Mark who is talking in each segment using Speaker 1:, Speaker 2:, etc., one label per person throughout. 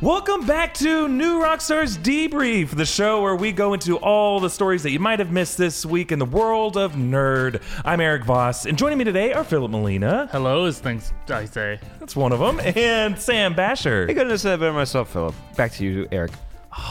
Speaker 1: Welcome back to New Rockstars Debrief, the show where we go into all the stories that you might have missed this week in the world of nerd. I'm Eric Voss, and joining me today are Philip Molina.
Speaker 2: Hello is things I say.
Speaker 1: That's one of them, and Sam Basher.
Speaker 3: I couldn't have said it better myself, Philip. Back to you, Eric.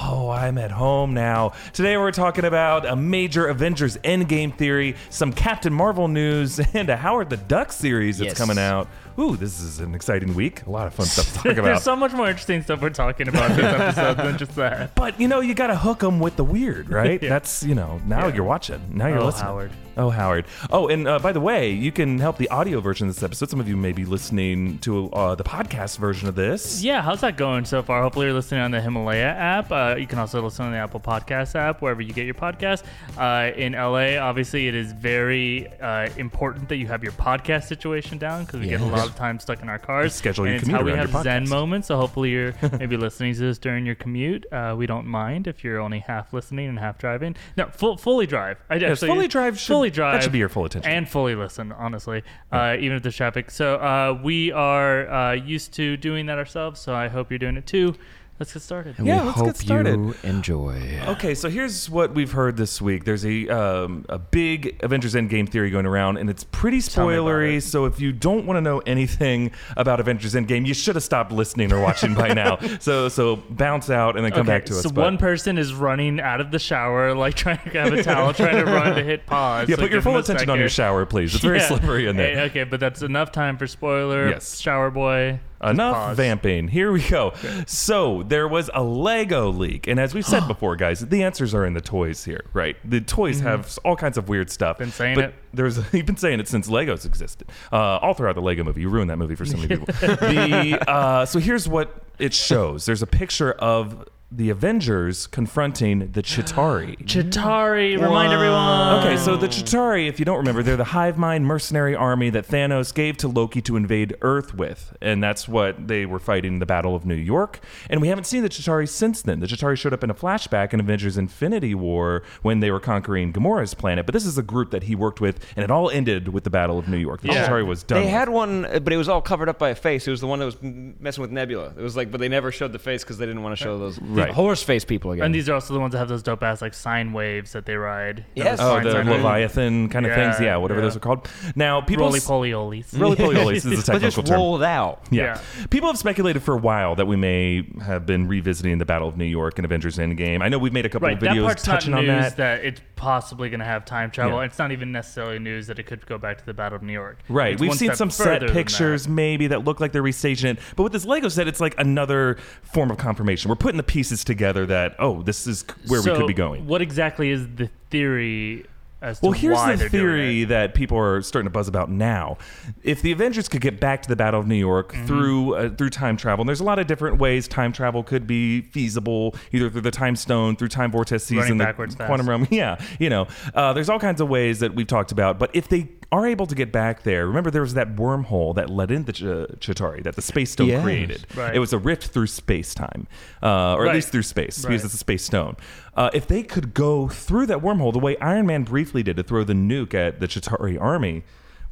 Speaker 1: Oh, I'm at home now. Today we're talking about a major Avengers Endgame theory, some Captain Marvel news, and a Howard the Duck series that's
Speaker 3: Yes.
Speaker 1: coming out. Ooh, this is an exciting week. A lot of fun stuff to talk about.
Speaker 2: There's so much more interesting stuff we're talking about this episode than just that.
Speaker 1: But you know, you got to hook them with the weird, right?
Speaker 2: Yeah.
Speaker 1: That's you know, now
Speaker 2: Yeah.
Speaker 1: you're watching, now you're
Speaker 2: Oh,
Speaker 1: listening.
Speaker 2: Howard.
Speaker 1: Oh, Howard. Oh, and uh, by the way, you can help the audio version of this episode. Some of you may be listening to uh, the podcast version of this.
Speaker 2: Yeah, how's that going so far? Hopefully, you're listening on the Himalaya app. Uh, you can also listen on the Apple Podcast app, wherever you get your podcast. Uh, in LA, obviously, it is very uh, important that you have your podcast situation down because we get a
Speaker 3: Yes.
Speaker 2: Lot of time stuck in our cars.
Speaker 1: Schedule your
Speaker 2: and it's
Speaker 1: commute
Speaker 2: how we
Speaker 1: around
Speaker 2: have
Speaker 1: your
Speaker 2: Zen
Speaker 1: podcast.
Speaker 2: moments. So hopefully, you're maybe listening to this during your commute. Uh, we don't mind if you're only half listening and half driving. No, full, fully drive. I
Speaker 1: Yes,
Speaker 2: actually-
Speaker 1: fully drive should-
Speaker 2: fully drive.
Speaker 1: that should be your full attention.
Speaker 2: and fully listen honestly uh, even if there's traffic so uh, we are uh, used to doing that ourselves so i hope you're doing it too let's get started
Speaker 3: And
Speaker 1: Yeah,
Speaker 3: we
Speaker 1: let's
Speaker 3: hope
Speaker 1: get started.
Speaker 3: you enjoy.
Speaker 1: Okay, so here's what we've heard this week. There's a um, a big Avengers Endgame theory going around, and it's pretty
Speaker 2: Tell me about
Speaker 1: spoilery.
Speaker 2: it.
Speaker 1: So if you don't want to know anything about Avengers Endgame, you should have stopped listening or watching by now. So so bounce out and then come
Speaker 2: okay,
Speaker 1: back to us.
Speaker 2: so
Speaker 1: but-
Speaker 2: one person is running out of the shower like trying to have a towel trying to run to hit pause
Speaker 1: yeah,
Speaker 2: so
Speaker 1: put your full attention on your shower, please. It's very
Speaker 2: Yeah.
Speaker 1: slippery in there.
Speaker 2: Hey, okay but that's enough time for spoiler
Speaker 1: Yes.
Speaker 2: shower boy Just
Speaker 1: Enough
Speaker 2: pause.
Speaker 1: vamping. Here we go. So there was a Lego leak, and as we've said before, guys, the answers are in the toys here, right? The toys have all kinds of weird stuff.
Speaker 2: Mm-hmm. Been saying
Speaker 1: but
Speaker 2: it.
Speaker 1: There's you've been saying it since Legos existed. Uh, all throughout the Lego movie, you ruined that movie for so many people. the uh, so here's what it shows. There's a picture of the Avengers confronting the Chitauri.
Speaker 2: Chitauri, remind everyone.
Speaker 1: Okay, so the Chitauri, if you don't remember, they're the hive mind mercenary army that Thanos gave to Loki to invade Earth with. And that's what they were fighting in the Battle of New York. And we haven't seen the Chitauri since then. The Chitauri showed up in a flashback in Avengers Infinity War when they were conquering Gamora's planet. But this is a group that he worked with, and it all ended with the Battle of New York. The
Speaker 2: Yeah.
Speaker 1: Chitauri was done.
Speaker 3: They
Speaker 1: with.
Speaker 3: had one, uh, but it was all covered up by a face. It was the one that was messing with Nebula. It was like, but they never showed the face because they didn't want to show those
Speaker 1: Right.
Speaker 3: horse face people again.
Speaker 2: And these are also the ones that have those dope ass like sine waves that they ride. You
Speaker 3: Yes.
Speaker 1: Oh, the. Leviathan kind of things.
Speaker 2: Yeah,
Speaker 1: Yeah, whatever
Speaker 2: yeah.
Speaker 1: those are called. Now, people.
Speaker 2: Roly poly olies.
Speaker 1: Roly poly olies is the
Speaker 3: but
Speaker 1: technical
Speaker 3: just
Speaker 1: term.
Speaker 3: rolled out.
Speaker 1: Yeah.
Speaker 2: Yeah.
Speaker 1: People have speculated for a while that we may have been revisiting the Battle of New York and Avengers Endgame. I know we've made a couple
Speaker 2: Right,
Speaker 1: of
Speaker 2: that
Speaker 1: videos
Speaker 2: part's
Speaker 1: touching
Speaker 2: not
Speaker 1: on
Speaker 2: news
Speaker 1: that.
Speaker 2: that. it's possibly going to have time travel.
Speaker 1: Yeah.
Speaker 2: It's not even necessarily news that it could go back to the Battle of New York.
Speaker 1: Right.
Speaker 2: It's
Speaker 1: We've seen some set
Speaker 2: than that.
Speaker 1: pictures maybe that look like they're restaging it. But with this Lego set, it's like another form of confirmation. We're putting the pieces together that, oh, this is where
Speaker 2: So
Speaker 1: we could be going.
Speaker 2: What exactly is the theory as
Speaker 1: Well, here's the theory that people are starting to buzz about now. If the Avengers could get back to the Battle of New York
Speaker 2: Mm-hmm.
Speaker 1: through uh, through time travel, and there's a lot of different ways time travel could be feasible, either through the time stone, through time vortices, in the
Speaker 2: backwards fast.
Speaker 1: quantum realm. Yeah, you know, uh, there's all kinds of ways that we've talked about. But if they are able to get back there, remember there was that wormhole that led into Ch- Chitauri that the space stone
Speaker 3: Yes.
Speaker 1: created.
Speaker 2: Right.
Speaker 1: It was a rift through space time, uh, or at least through space,
Speaker 2: Right.
Speaker 1: because it's a space stone. Uh, if they could go through that wormhole the way Iron Man briefly did to throw the nuke at the Chitauri army,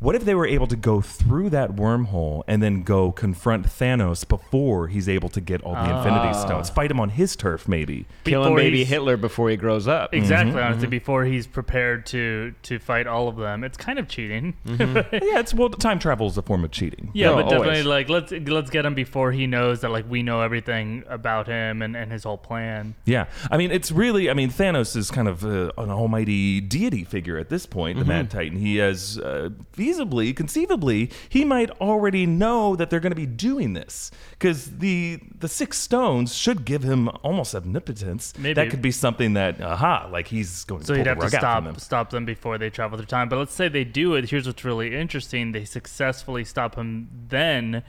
Speaker 1: what if they were able to go through that wormhole and then go confront Thanos before he's able to get all the Infinity Stones? Fight him on his turf, maybe.
Speaker 3: Killing
Speaker 2: Before
Speaker 3: baby
Speaker 2: he's-
Speaker 3: Hitler before he grows up.
Speaker 2: Exactly,
Speaker 1: Mm-hmm,
Speaker 2: honestly, before he's prepared to to fight all of them, it's kind of cheating.
Speaker 1: yeah, it's well, time travel is a form of cheating.
Speaker 2: Yeah,
Speaker 3: No,
Speaker 2: but definitely
Speaker 3: always.
Speaker 2: like let's let's get him before he knows that like we know everything about him and, and his whole plan.
Speaker 1: Yeah, I mean, it's really. I mean, Thanos is kind of uh, an almighty deity figure at this point. The Mad Titan. He has uh, feasibly, conceivably, he might already know that they're going to be doing this because the the six stones should give him almost omnipotence.
Speaker 2: Maybe.
Speaker 1: that could be something that, aha, like he's going to
Speaker 2: So he'd have to
Speaker 1: rug out from
Speaker 2: stop
Speaker 1: them.
Speaker 2: stop them before they travel through time. But let's say they do it. Here's what's really interesting: they successfully stop him. Then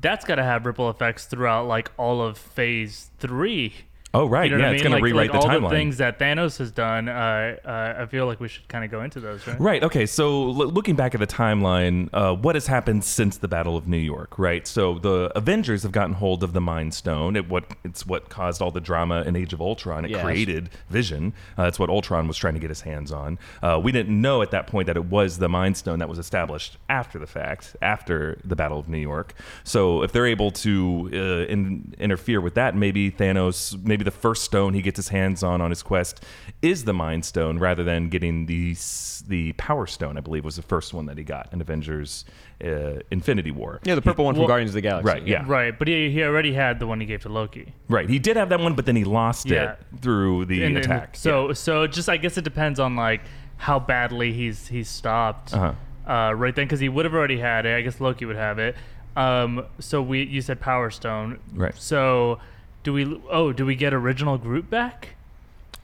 Speaker 2: that's got to have ripple effects throughout like all of Phase Three.
Speaker 1: Oh, right.
Speaker 2: You know
Speaker 1: yeah,
Speaker 2: what I
Speaker 1: it's
Speaker 2: mean?
Speaker 1: going
Speaker 2: like,
Speaker 1: to rewrite
Speaker 2: like
Speaker 1: the
Speaker 2: all
Speaker 1: timeline.
Speaker 2: the things that Thanos has done. Uh, uh, I feel like we should kind of go into those, right?
Speaker 1: Right. Okay. So l- looking back at the timeline, uh, what has happened since the Battle of New York? Right. So the Avengers have gotten hold of the Mind Stone. It what it's what caused all the drama in Age of Ultron. It
Speaker 3: Yes.
Speaker 1: created Vision. Uh, that's what Ultron was trying to get his hands on. Uh, we didn't know at that point that it was the Mind Stone that was established after the fact, after the Battle of New York. So if they're able to uh, in, interfere with that, maybe Thanos, maybe the first stone he gets his hands on on his quest is the Mind Stone, rather than getting the the Power Stone. I believe was the first one that he got in Avengers uh, Infinity War.
Speaker 3: Yeah, the purple one from
Speaker 2: well-
Speaker 3: Guardians of the Galaxy.
Speaker 1: Right. Yeah.
Speaker 2: Right, but he, he already had the one he gave to Loki.
Speaker 1: Right. He did have that one, but then he lost
Speaker 2: Yeah.
Speaker 1: it through the
Speaker 2: And- and
Speaker 1: attack.
Speaker 2: so so just I guess it depends on like how badly he's he's stopped
Speaker 1: Uh-huh.
Speaker 2: uh, right then because he would have already had it. I guess Loki would have it. Um, so we you said Power Stone.
Speaker 1: Right.
Speaker 2: So do we? Oh, do we get original Groot back?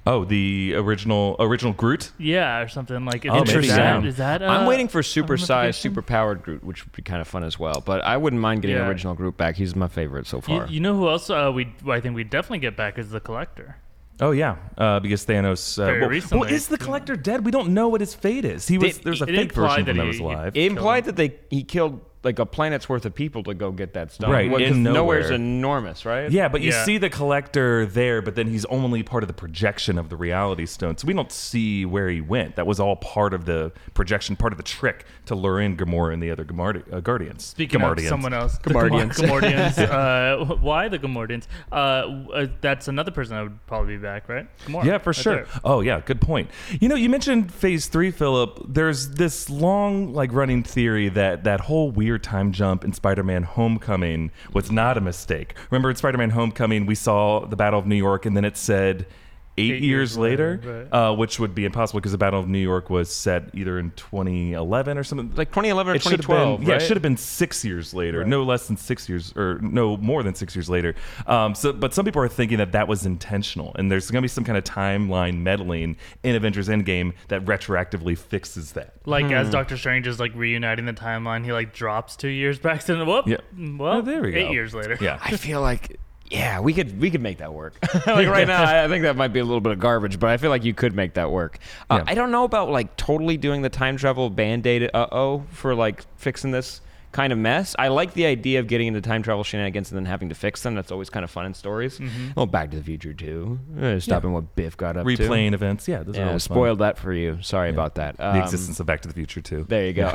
Speaker 1: oh, the original original Groot.
Speaker 2: Yeah, or something like. Is,
Speaker 1: Oh,
Speaker 2: is
Speaker 1: maybe,
Speaker 2: that,
Speaker 1: yeah.
Speaker 2: is that? Uh,
Speaker 3: I'm waiting for
Speaker 2: a
Speaker 3: supersized,
Speaker 2: ramification?
Speaker 3: super powered Groot, which would be kind of fun as well. But I wouldn't mind getting
Speaker 2: Yeah.
Speaker 3: original Groot back. He's my favorite so far.
Speaker 2: you know who else uh, we I think we definitely get back is the Collector.
Speaker 1: Oh yeah, uh, because Thanos. Uh,
Speaker 2: Very
Speaker 1: well,
Speaker 2: recently.
Speaker 1: well, is the Collector dead? We don't know what his fate is. He was
Speaker 3: They-
Speaker 1: there's a fake version
Speaker 2: that
Speaker 1: of him that
Speaker 2: he-
Speaker 1: was alive.
Speaker 3: it implied that they he killed like a planet's worth of people to go get that stone.
Speaker 1: Right,
Speaker 3: Well, 'cause
Speaker 1: in Knowhere's
Speaker 3: enormous, right?
Speaker 1: Yeah, but you
Speaker 2: Yeah.
Speaker 1: see the collector there, but then he's only part of the projection of the reality stone. So we don't see where he went. That was all part of the projection, part of the trick to lure in Gamora and the other Gamard- uh, Guardians.
Speaker 2: Speaking
Speaker 1: Gamardians.
Speaker 2: of someone else, the
Speaker 3: Gamardians.
Speaker 2: Gamar- uh, why the Gamordians? Uh, uh, that's another person that would probably be back, right? Gamora.
Speaker 1: Yeah, for
Speaker 2: right
Speaker 1: sure.
Speaker 2: there.
Speaker 1: Oh, yeah, good point. You know, you mentioned Phase Three, Philip. There's this long, like, running theory that that whole weird time jump in Spider-Man: Homecoming was not a mistake. Remember, in Spider-Man: Homecoming, we saw the Battle of New York, and then it said. Eight,
Speaker 2: Eight
Speaker 1: years,
Speaker 2: years
Speaker 1: later,
Speaker 2: later,
Speaker 1: uh, which would be impossible because the Battle of New York was set either in 2011 or something.
Speaker 3: Like 2011 or
Speaker 1: It
Speaker 3: 2012.
Speaker 1: been, yeah, it should have been six years later, no less than six years, or no more than six years later. Um, so, but some people are thinking that that was intentional, and there's going to be some kind of timeline meddling in Avengers Endgame that retroactively fixes that.
Speaker 2: Like
Speaker 1: Hmm.
Speaker 2: as Doctor Strange is like reuniting the timeline, he like drops two years back and whoop.
Speaker 1: Yeah.
Speaker 2: Well,
Speaker 1: Oh, there we go.
Speaker 2: eight years later.
Speaker 1: Yeah,
Speaker 3: I feel like yeah, we could we could make that work. like right now, I think that might be a little bit of garbage, but I feel like you could make that work. Uh,
Speaker 1: Yeah.
Speaker 3: I don't know about like totally doing the time travel band aid uh oh for like fixing this kind of mess. I like the idea of getting into time travel shenanigans and then having to fix them. That's always kind of fun in stories. Well, Back to the Future too. Uh, stopping what Biff got up to.
Speaker 1: replaying events. Yeah, those are
Speaker 3: Yeah,
Speaker 1: always fun.
Speaker 3: spoiled that for you. Sorry about that.
Speaker 1: the
Speaker 3: Um,
Speaker 1: existence of Back to the Future too.
Speaker 3: there you go.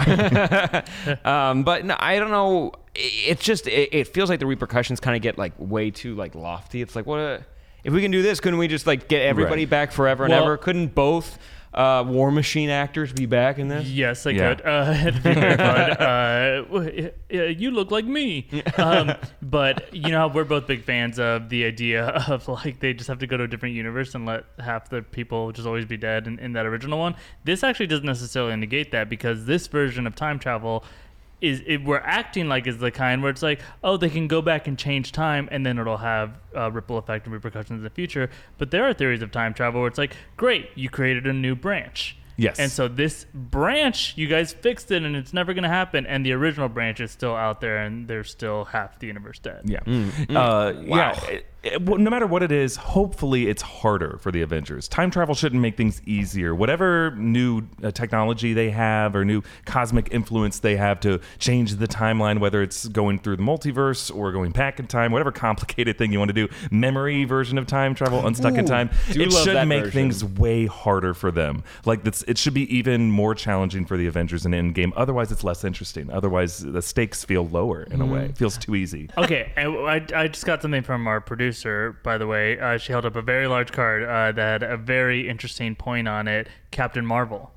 Speaker 3: um, but no, I don't know. I- It's just it, it feels like the repercussions kind of get like way too like lofty. It's like what uh, if we can do this? Couldn't we just like get everybody
Speaker 1: Right.
Speaker 3: back forever and
Speaker 2: Well-
Speaker 3: ever? Couldn't both uh, War Machine actors be back in this?
Speaker 2: Yes, I
Speaker 1: Yeah.
Speaker 2: could. Uh, it'd be very fun. Uh, uh, you look like me. Um, but you know, we're both big fans of the idea of like they just have to go to a different universe and let half the people just always be dead in, in that original one. This actually doesn't necessarily negate that because this version of time travel is it, we're acting like is the kind where it's like, oh, they can go back and change time, and then it'll have uh, ripple effect and repercussions in the future. But there are theories of time travel where it's like, great, you created a new branch.
Speaker 1: Yes.
Speaker 2: And so this branch, you guys fixed it, and it's never going to happen. And the original branch is still out there, and there's still half the universe dead.
Speaker 1: Yeah. Uh, Yeah. it- it- well, no matter what it is, hopefully it's harder for the Avengers. Time travel shouldn't make things easier. Whatever new uh, technology they have or new cosmic influence they have to change the timeline, whether it's going through the multiverse or going back in time, whatever complicated thing you want to do, memory version of time travel, unstuck in time, it should make
Speaker 3: version.
Speaker 1: things way harder for them. Like that's, it should be even more challenging for the Avengers in Endgame. Otherwise, it's less interesting. Otherwise, the stakes feel lower in a way. It feels too easy.
Speaker 2: okay, I, I just got something from our producer, by the way. Uh, she held up a very large card uh, that had a very interesting point on it Captain Marvel.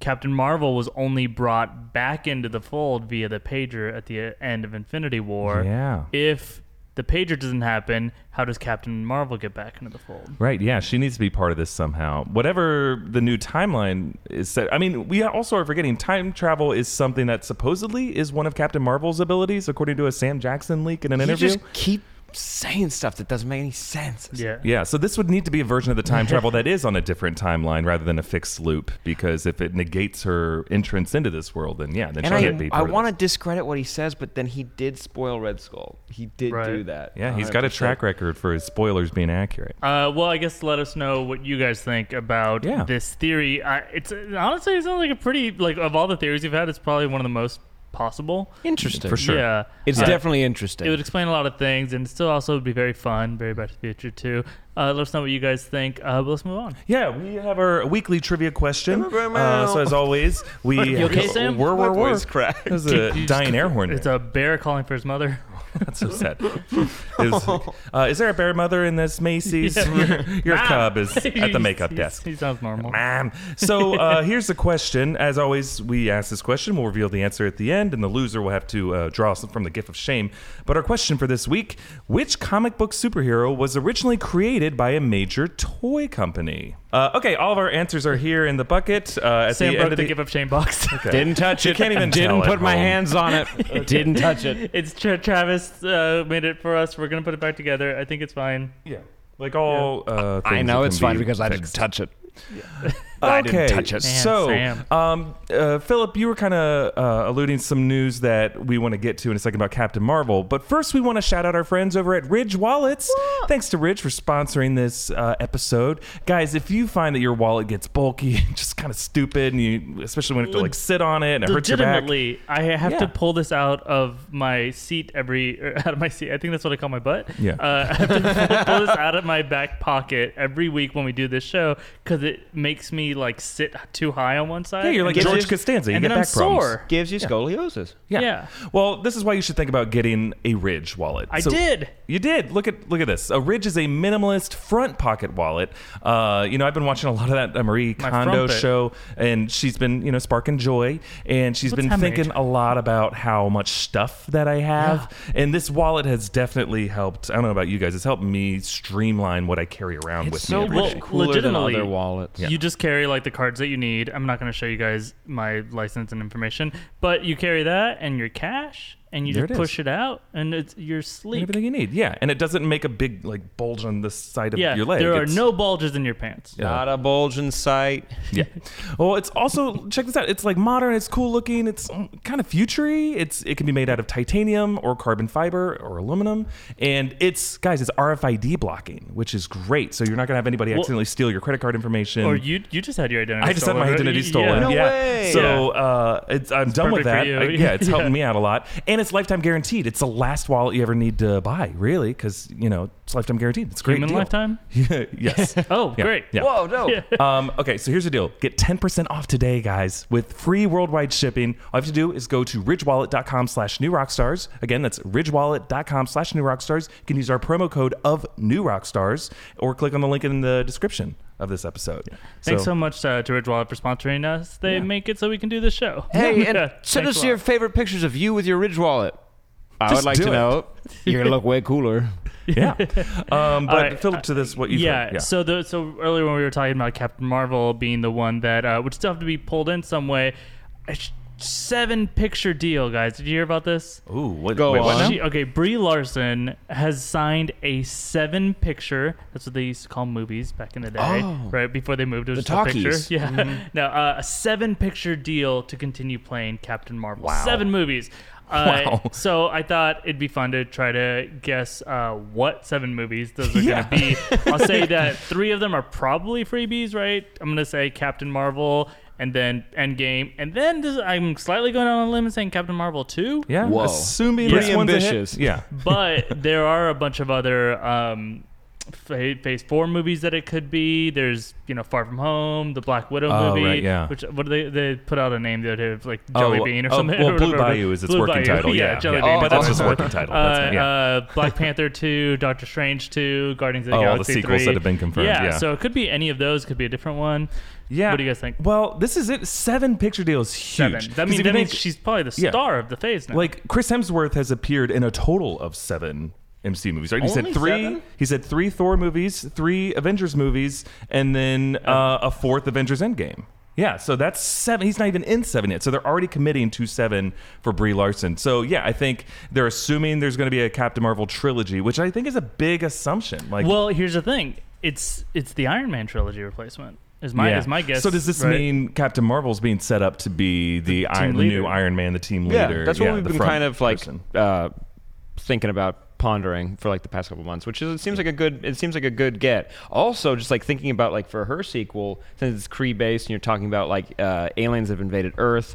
Speaker 2: Captain Marvel was only brought back into the fold via the pager at the end of Infinity War.
Speaker 1: Yeah.
Speaker 2: If the pager doesn't happen, how does Captain Marvel get back into the fold?
Speaker 1: Right, yeah, she needs to be part of this somehow. Whatever the new timeline is set. I mean, we also are forgetting time travel is something that supposedly is one of Captain Marvel's abilities, according to a Sam Jackson leak in an
Speaker 3: You
Speaker 1: interview.
Speaker 3: just keep saying stuff that doesn't make any sense.
Speaker 2: Yeah.
Speaker 1: Yeah, so this would need to be a version of the time travel that is on a different timeline rather than a fixed loop. Because if it negates her entrance into this world, then yeah, then
Speaker 3: And
Speaker 1: she can't
Speaker 3: I,
Speaker 1: be.
Speaker 3: I want to discredit what he says, but then he did spoil Red Skull. He did
Speaker 2: Right.
Speaker 3: do that.
Speaker 1: Yeah, he's got a track record for his spoilers being accurate.
Speaker 2: Uh, well, I guess let us know what you guys think about
Speaker 1: Yeah.
Speaker 2: this theory. I, it's honestly, it sounds like a pretty like of all the theories you've had, it's probably one of the most possible.
Speaker 3: Interesting.
Speaker 1: For sure.
Speaker 2: Yeah,
Speaker 3: It's
Speaker 2: Uh,
Speaker 3: definitely interesting.
Speaker 2: It would explain a lot of things, and still also would be very fun, very Back to the Future too. Uh, let us know what you guys think. Uh, but let's move on.
Speaker 1: Yeah, we have our weekly trivia question.
Speaker 3: Meow, meow,
Speaker 1: Uh, so as always, we
Speaker 2: You okay, Sam?
Speaker 1: We're,
Speaker 3: My
Speaker 1: we're, we're.
Speaker 3: voice cracked.
Speaker 1: That a dying air horn.
Speaker 2: It's a bear calling for his mother.
Speaker 1: That's so sad. Is, uh, is there a bear mother in this Macy's?
Speaker 2: Yeah.
Speaker 1: Your
Speaker 2: Mom!
Speaker 1: cub is at the makeup desk.
Speaker 2: He sounds normal.
Speaker 1: Ma'am. So uh, here's the question. As always, we ask this question. We'll reveal the answer at the end, and the loser will have to uh, draw from the gift of shame. But our question for this week Which comic book superhero was originally created by a major toy company? Uh, okay, all of our answers are here in the bucket. Uh, at
Speaker 2: Sam
Speaker 1: the
Speaker 2: broke
Speaker 1: end of
Speaker 2: the
Speaker 1: the
Speaker 2: give up shame box.
Speaker 1: Okay.
Speaker 3: Didn't touch it.
Speaker 1: can't even
Speaker 3: Didn't put my
Speaker 1: home.
Speaker 3: hands on it. Didn't touch it.
Speaker 2: it's Tra- Travis uh, made it for us. We're gonna put it back together. I think it's fine.
Speaker 1: Yeah. Like all uh,
Speaker 3: I know it's fine
Speaker 1: be
Speaker 3: because I didn't touch it. I
Speaker 1: okay,
Speaker 3: didn't touch it.
Speaker 2: Man,
Speaker 1: so um, uh, Philip, you were kind of uh, alluding some news that we want to get to in a second about Captain Marvel. But first, we want to shout out our friends over at Ridge Wallets. Thanks to Ridge for sponsoring this uh, episode, guys. If you find that your wallet gets bulky, just kind of stupid, and you, especially when you have to like sit on it and it hurts your back.
Speaker 2: Legitimately, I have
Speaker 1: Yeah.
Speaker 2: to pull this out of my seat every out of my seat. I think that's what I call my butt.
Speaker 1: Yeah.
Speaker 2: Uh, I have to pull, pull this out of my back pocket every week when we do this show because it makes me like sit too high on one side.
Speaker 1: Yeah, you're like
Speaker 2: and
Speaker 1: George
Speaker 3: you-
Speaker 1: Costanza. You
Speaker 2: and
Speaker 1: get
Speaker 2: then I'm
Speaker 1: back problems.
Speaker 2: sore.
Speaker 3: Gives you scoliosis.
Speaker 1: Yeah.
Speaker 2: Yeah.
Speaker 1: Well, this is why you should think about getting a Ridge wallet.
Speaker 2: I
Speaker 1: So-
Speaker 2: did.
Speaker 1: You did. Look at look at this. A Ridge is a minimalist front pocket wallet. Uh, you know, I've been watching a lot of that uh, Marie
Speaker 2: My
Speaker 1: Kondo
Speaker 2: frumpet.
Speaker 1: show, and she's been you know sparking joy, and she's
Speaker 2: What's
Speaker 1: been
Speaker 2: hemorrhage?
Speaker 1: thinking a lot about how much stuff that I have, and this wallet has definitely helped. I don't know about you guys. It's helped me streamline what I carry around with
Speaker 3: so
Speaker 1: me. every
Speaker 2: well,
Speaker 1: day.
Speaker 3: much cooler than
Speaker 2: legitimately,
Speaker 3: other wallets.
Speaker 2: You just carry like the cards that you need. I'm not going to show you guys my license and information, but you carry that and your cash, and you
Speaker 1: There
Speaker 2: just
Speaker 1: it is.
Speaker 2: push it out, and it's you're sleek.
Speaker 1: Everything you need, yeah, and it doesn't make a big like bulge on the side of
Speaker 2: Yeah,
Speaker 1: your leg.
Speaker 2: there are
Speaker 1: It's-
Speaker 2: no bulges in your pants.
Speaker 1: Yeah.
Speaker 3: Not a bulge in sight.
Speaker 1: Yeah. Well, it's also check this out. It's like modern. It's cool looking. It's um, kind of futury. It's it can be made out of titanium or carbon fiber or aluminum, and it's guys, it's RFID blocking, which is great. So you're not gonna have anybody
Speaker 2: Well-
Speaker 1: accidentally steal your credit card information.
Speaker 2: Or you you just had your identity. Stolen.
Speaker 1: I just had my identity
Speaker 2: Y-
Speaker 1: stolen.
Speaker 3: No
Speaker 1: yeah.
Speaker 3: way.
Speaker 1: So uh, it's, I'm done with that. I- yeah, it's helping
Speaker 2: Yeah.
Speaker 1: me out a lot, and it's lifetime guaranteed. It's the last wallet you ever need to buy, really, because you know it's lifetime guaranteed. It's a great.
Speaker 2: Human
Speaker 1: deal.
Speaker 2: lifetime.
Speaker 1: yes.
Speaker 2: Oh,
Speaker 1: Yeah,
Speaker 2: great.
Speaker 1: Yeah.
Speaker 3: Whoa, no.
Speaker 1: Um, okay, so here's the deal. Get 10% off today, guys, with free worldwide shipping. All you have to do is go to ridgewallet.com slash new rockstars. Again, that's ridgewallet.com slash new rockstars. You can use our promo code of new rockstars or click on the link in the description of this episode.
Speaker 2: Thanks so much uh, to Ridge Wallet for sponsoring us. They
Speaker 1: Yeah.
Speaker 2: make it so we can do this show.
Speaker 3: Hey, and send us your favorite pictures of you with your Ridge wallet. I
Speaker 1: Just
Speaker 3: would like to
Speaker 1: it.
Speaker 3: know. You're gonna look way cooler.
Speaker 1: Yeah. Um, but
Speaker 2: right,
Speaker 1: Philip, to this, what you've
Speaker 2: yeah,
Speaker 1: heard. Yeah.
Speaker 2: So the so earlier when we were talking about Captain Marvel being the one that uh, would still have to be pulled in some way, a sh- seven picture deal, guys. Did you hear about this?
Speaker 1: Ooh, what,
Speaker 3: Go
Speaker 1: wait, what
Speaker 3: on.
Speaker 2: She, okay, Brie Larson has signed a seven picture. That's what they used to call movies back in the day,
Speaker 3: Oh.
Speaker 2: right before they moved. It was
Speaker 3: The
Speaker 2: just a picture.
Speaker 3: talkies.
Speaker 2: Yeah. No, uh, a seven picture deal to continue playing Captain Marvel.
Speaker 1: Wow.
Speaker 2: Seven movies. Uh,
Speaker 1: Wow.
Speaker 2: So I thought it'd be fun to try to guess uh, what seven movies those are
Speaker 1: Yeah.
Speaker 2: going to be. I'll say that three of them are probably freebies, right? I'm going to say Captain Marvel and then Endgame. And then this, I'm slightly going on a limb and saying Captain Marvel 2.
Speaker 1: Yeah.
Speaker 3: Whoa.
Speaker 1: Assuming
Speaker 3: Pretty
Speaker 1: this one's a hit.
Speaker 3: ambitious.
Speaker 1: Yeah.
Speaker 2: but there are a bunch of other um, fa- Phase Four movies that it could be. There's you know Far From Home, the Black Widow
Speaker 1: Oh,
Speaker 2: movie.
Speaker 1: right, yeah.
Speaker 2: Which what do they they put out a name the other day like Jelly
Speaker 1: Oh,
Speaker 2: Bean or
Speaker 1: oh,
Speaker 2: something.
Speaker 1: well,
Speaker 2: or
Speaker 1: Blue
Speaker 2: whatever.
Speaker 1: Bayou is its
Speaker 2: Blue
Speaker 1: working
Speaker 2: Bayou.
Speaker 1: title. Yeah,
Speaker 2: Jelly
Speaker 1: yeah.
Speaker 2: Bean.
Speaker 1: but that's
Speaker 3: Oh,
Speaker 1: just
Speaker 3: okay.
Speaker 1: working title.
Speaker 2: Uh,
Speaker 1: That's, yeah.
Speaker 2: uh, Black Panther 2, Doctor Strange 2, Guardians of the
Speaker 1: Oh, all the
Speaker 2: Galaxy
Speaker 1: sequels
Speaker 2: 3.
Speaker 1: that have been confirmed, yeah.
Speaker 2: so it could be any of those. Could be a different one.
Speaker 1: Yeah.
Speaker 2: What do you guys think?
Speaker 1: Well, this is it. Seven picture deals, huge.
Speaker 2: Seven. That
Speaker 1: you
Speaker 2: that means
Speaker 1: think-
Speaker 2: she's probably the
Speaker 1: Yeah.
Speaker 2: star of the phase now.
Speaker 1: like Chris Hemsworth has appeared in a total of seven MC movies, right? He said three.
Speaker 3: seven?
Speaker 1: He said three Thor movies, three Avengers movies, and then uh, a fourth Avengers Endgame. Yeah, so that's seven. He's not even in seven yet. So they're already committing to seven for Brie Larson. So yeah, I think they're assuming there's going to be a Captain Marvel trilogy, which I think is a big assumption. Like,
Speaker 2: Well, here's the thing. It's it's the Iron Man trilogy replacement. Is my
Speaker 1: yeah.
Speaker 2: is my guess.
Speaker 1: So does this
Speaker 2: right?
Speaker 1: mean Captain Marvel's being set up to be the, Iron, the new Iron Man, the team
Speaker 3: Yeah,
Speaker 1: leader?
Speaker 3: that's what
Speaker 1: yeah,
Speaker 3: we've
Speaker 1: the
Speaker 3: been kind of like uh, thinking about pondering for like the past couple months, which is it seems like a good it seems like a good get. Also, just like thinking about like for her sequel, since it's Kree based and you're talking about like uh, aliens have invaded Earth.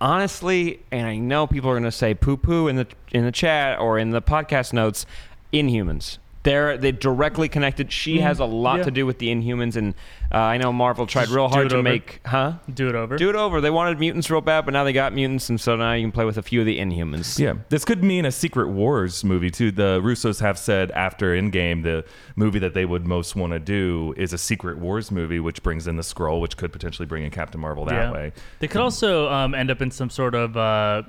Speaker 3: Honestly, and I know people are going to say poo poo in the in the chat or in the podcast notes, Inhumans. They're they directly connected. She has a lot
Speaker 2: yeah.
Speaker 3: to do with the Inhumans, and uh, I know Marvel tried
Speaker 2: Just
Speaker 3: real hard to
Speaker 2: over.
Speaker 3: make huh
Speaker 2: do it over.
Speaker 3: do it over. They wanted mutants real bad, but now they got mutants, and so now you can play with a few of the Inhumans.
Speaker 1: Yeah, this could mean a Secret Wars movie too. The Russos have said after Endgame, the movie that they would most want to do is a Secret Wars movie, which brings in the Skrull, which could potentially bring in Captain Marvel that
Speaker 2: Yeah.
Speaker 1: way.
Speaker 2: They could also um, end up in some sort of uh,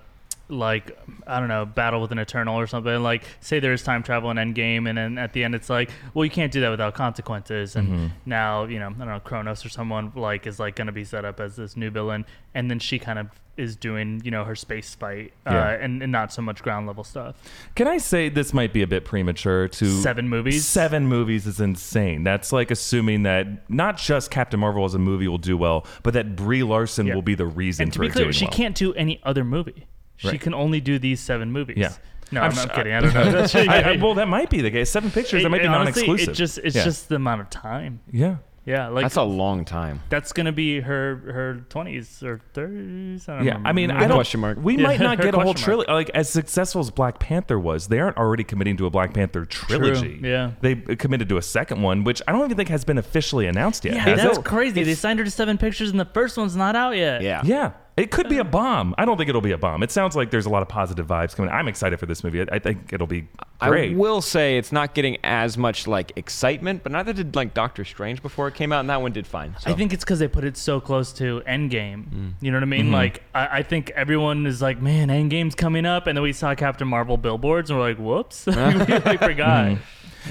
Speaker 2: like I don't know battle with an Eternal or something. Like say there's time travel in Endgame, and then at the end it's like, well, you can't do that without consequences. And
Speaker 1: Mm-hmm.
Speaker 2: now you know I don't know Kronos or someone like is like going to be set up as this new villain, and then she kind of is doing you know her space fight uh,
Speaker 1: Yeah.
Speaker 2: and, and not so much ground level stuff.
Speaker 1: Can I say this might be a bit premature to
Speaker 2: Seven movies?
Speaker 1: Seven movies is insane. That's like assuming that not just Captain Marvel as a movie will do well, but that Brie Larson
Speaker 2: Yeah.
Speaker 1: will be the reason
Speaker 2: And to
Speaker 1: for
Speaker 2: be
Speaker 1: it
Speaker 2: clear,
Speaker 1: doing
Speaker 2: she
Speaker 1: well.
Speaker 2: can't do any other movie. She can only do these seven movies.
Speaker 1: Yeah.
Speaker 2: No,
Speaker 1: I'm
Speaker 2: I'm,
Speaker 1: s-
Speaker 2: not kidding. Uh, I don't know. That's-
Speaker 1: I- I- well, that might be the case. Seven pictures. That might be
Speaker 2: It- honestly,
Speaker 1: non-exclusive.
Speaker 2: It just it's
Speaker 1: Yeah.
Speaker 2: just the amount of time.
Speaker 1: yeah.
Speaker 2: Yeah, like
Speaker 3: That's a long time.
Speaker 2: that's gonna be her her twenties or thirties. I don't
Speaker 1: Yeah,
Speaker 2: remember.
Speaker 1: I mean,
Speaker 2: mm,
Speaker 1: I don't.
Speaker 3: question mark.
Speaker 1: We
Speaker 2: Yeah,
Speaker 1: might not get a whole trilogy. Like as successful as Black Panther was, they aren't already committing to a Black Panther trilogy. True.
Speaker 2: yeah.
Speaker 1: they uh, committed to a second one, which I don't even think has been officially announced yet.
Speaker 2: Yeah, that's
Speaker 1: it?
Speaker 2: crazy. They signed her to seven pictures, and the first one's not out yet.
Speaker 3: Yeah.
Speaker 1: Yeah, it could be a bomb. I don't think it'll be a bomb. It sounds like there's a lot of positive vibes coming. I'm excited for this movie. I, I think it'll be great.
Speaker 3: I will say it's not getting as much like excitement, but neither did like Doctor Strange before it came out, and that one did fine. So.
Speaker 2: I think it's because they put it so close to Endgame.
Speaker 1: Mm.
Speaker 2: You know what I
Speaker 1: Mm-hmm.
Speaker 2: mean? Like, I, I think everyone is like, "Man, Endgame's coming up," and then we saw Captain Marvel billboards, and we're like, "Whoops, we really forgot."
Speaker 1: Mm-hmm.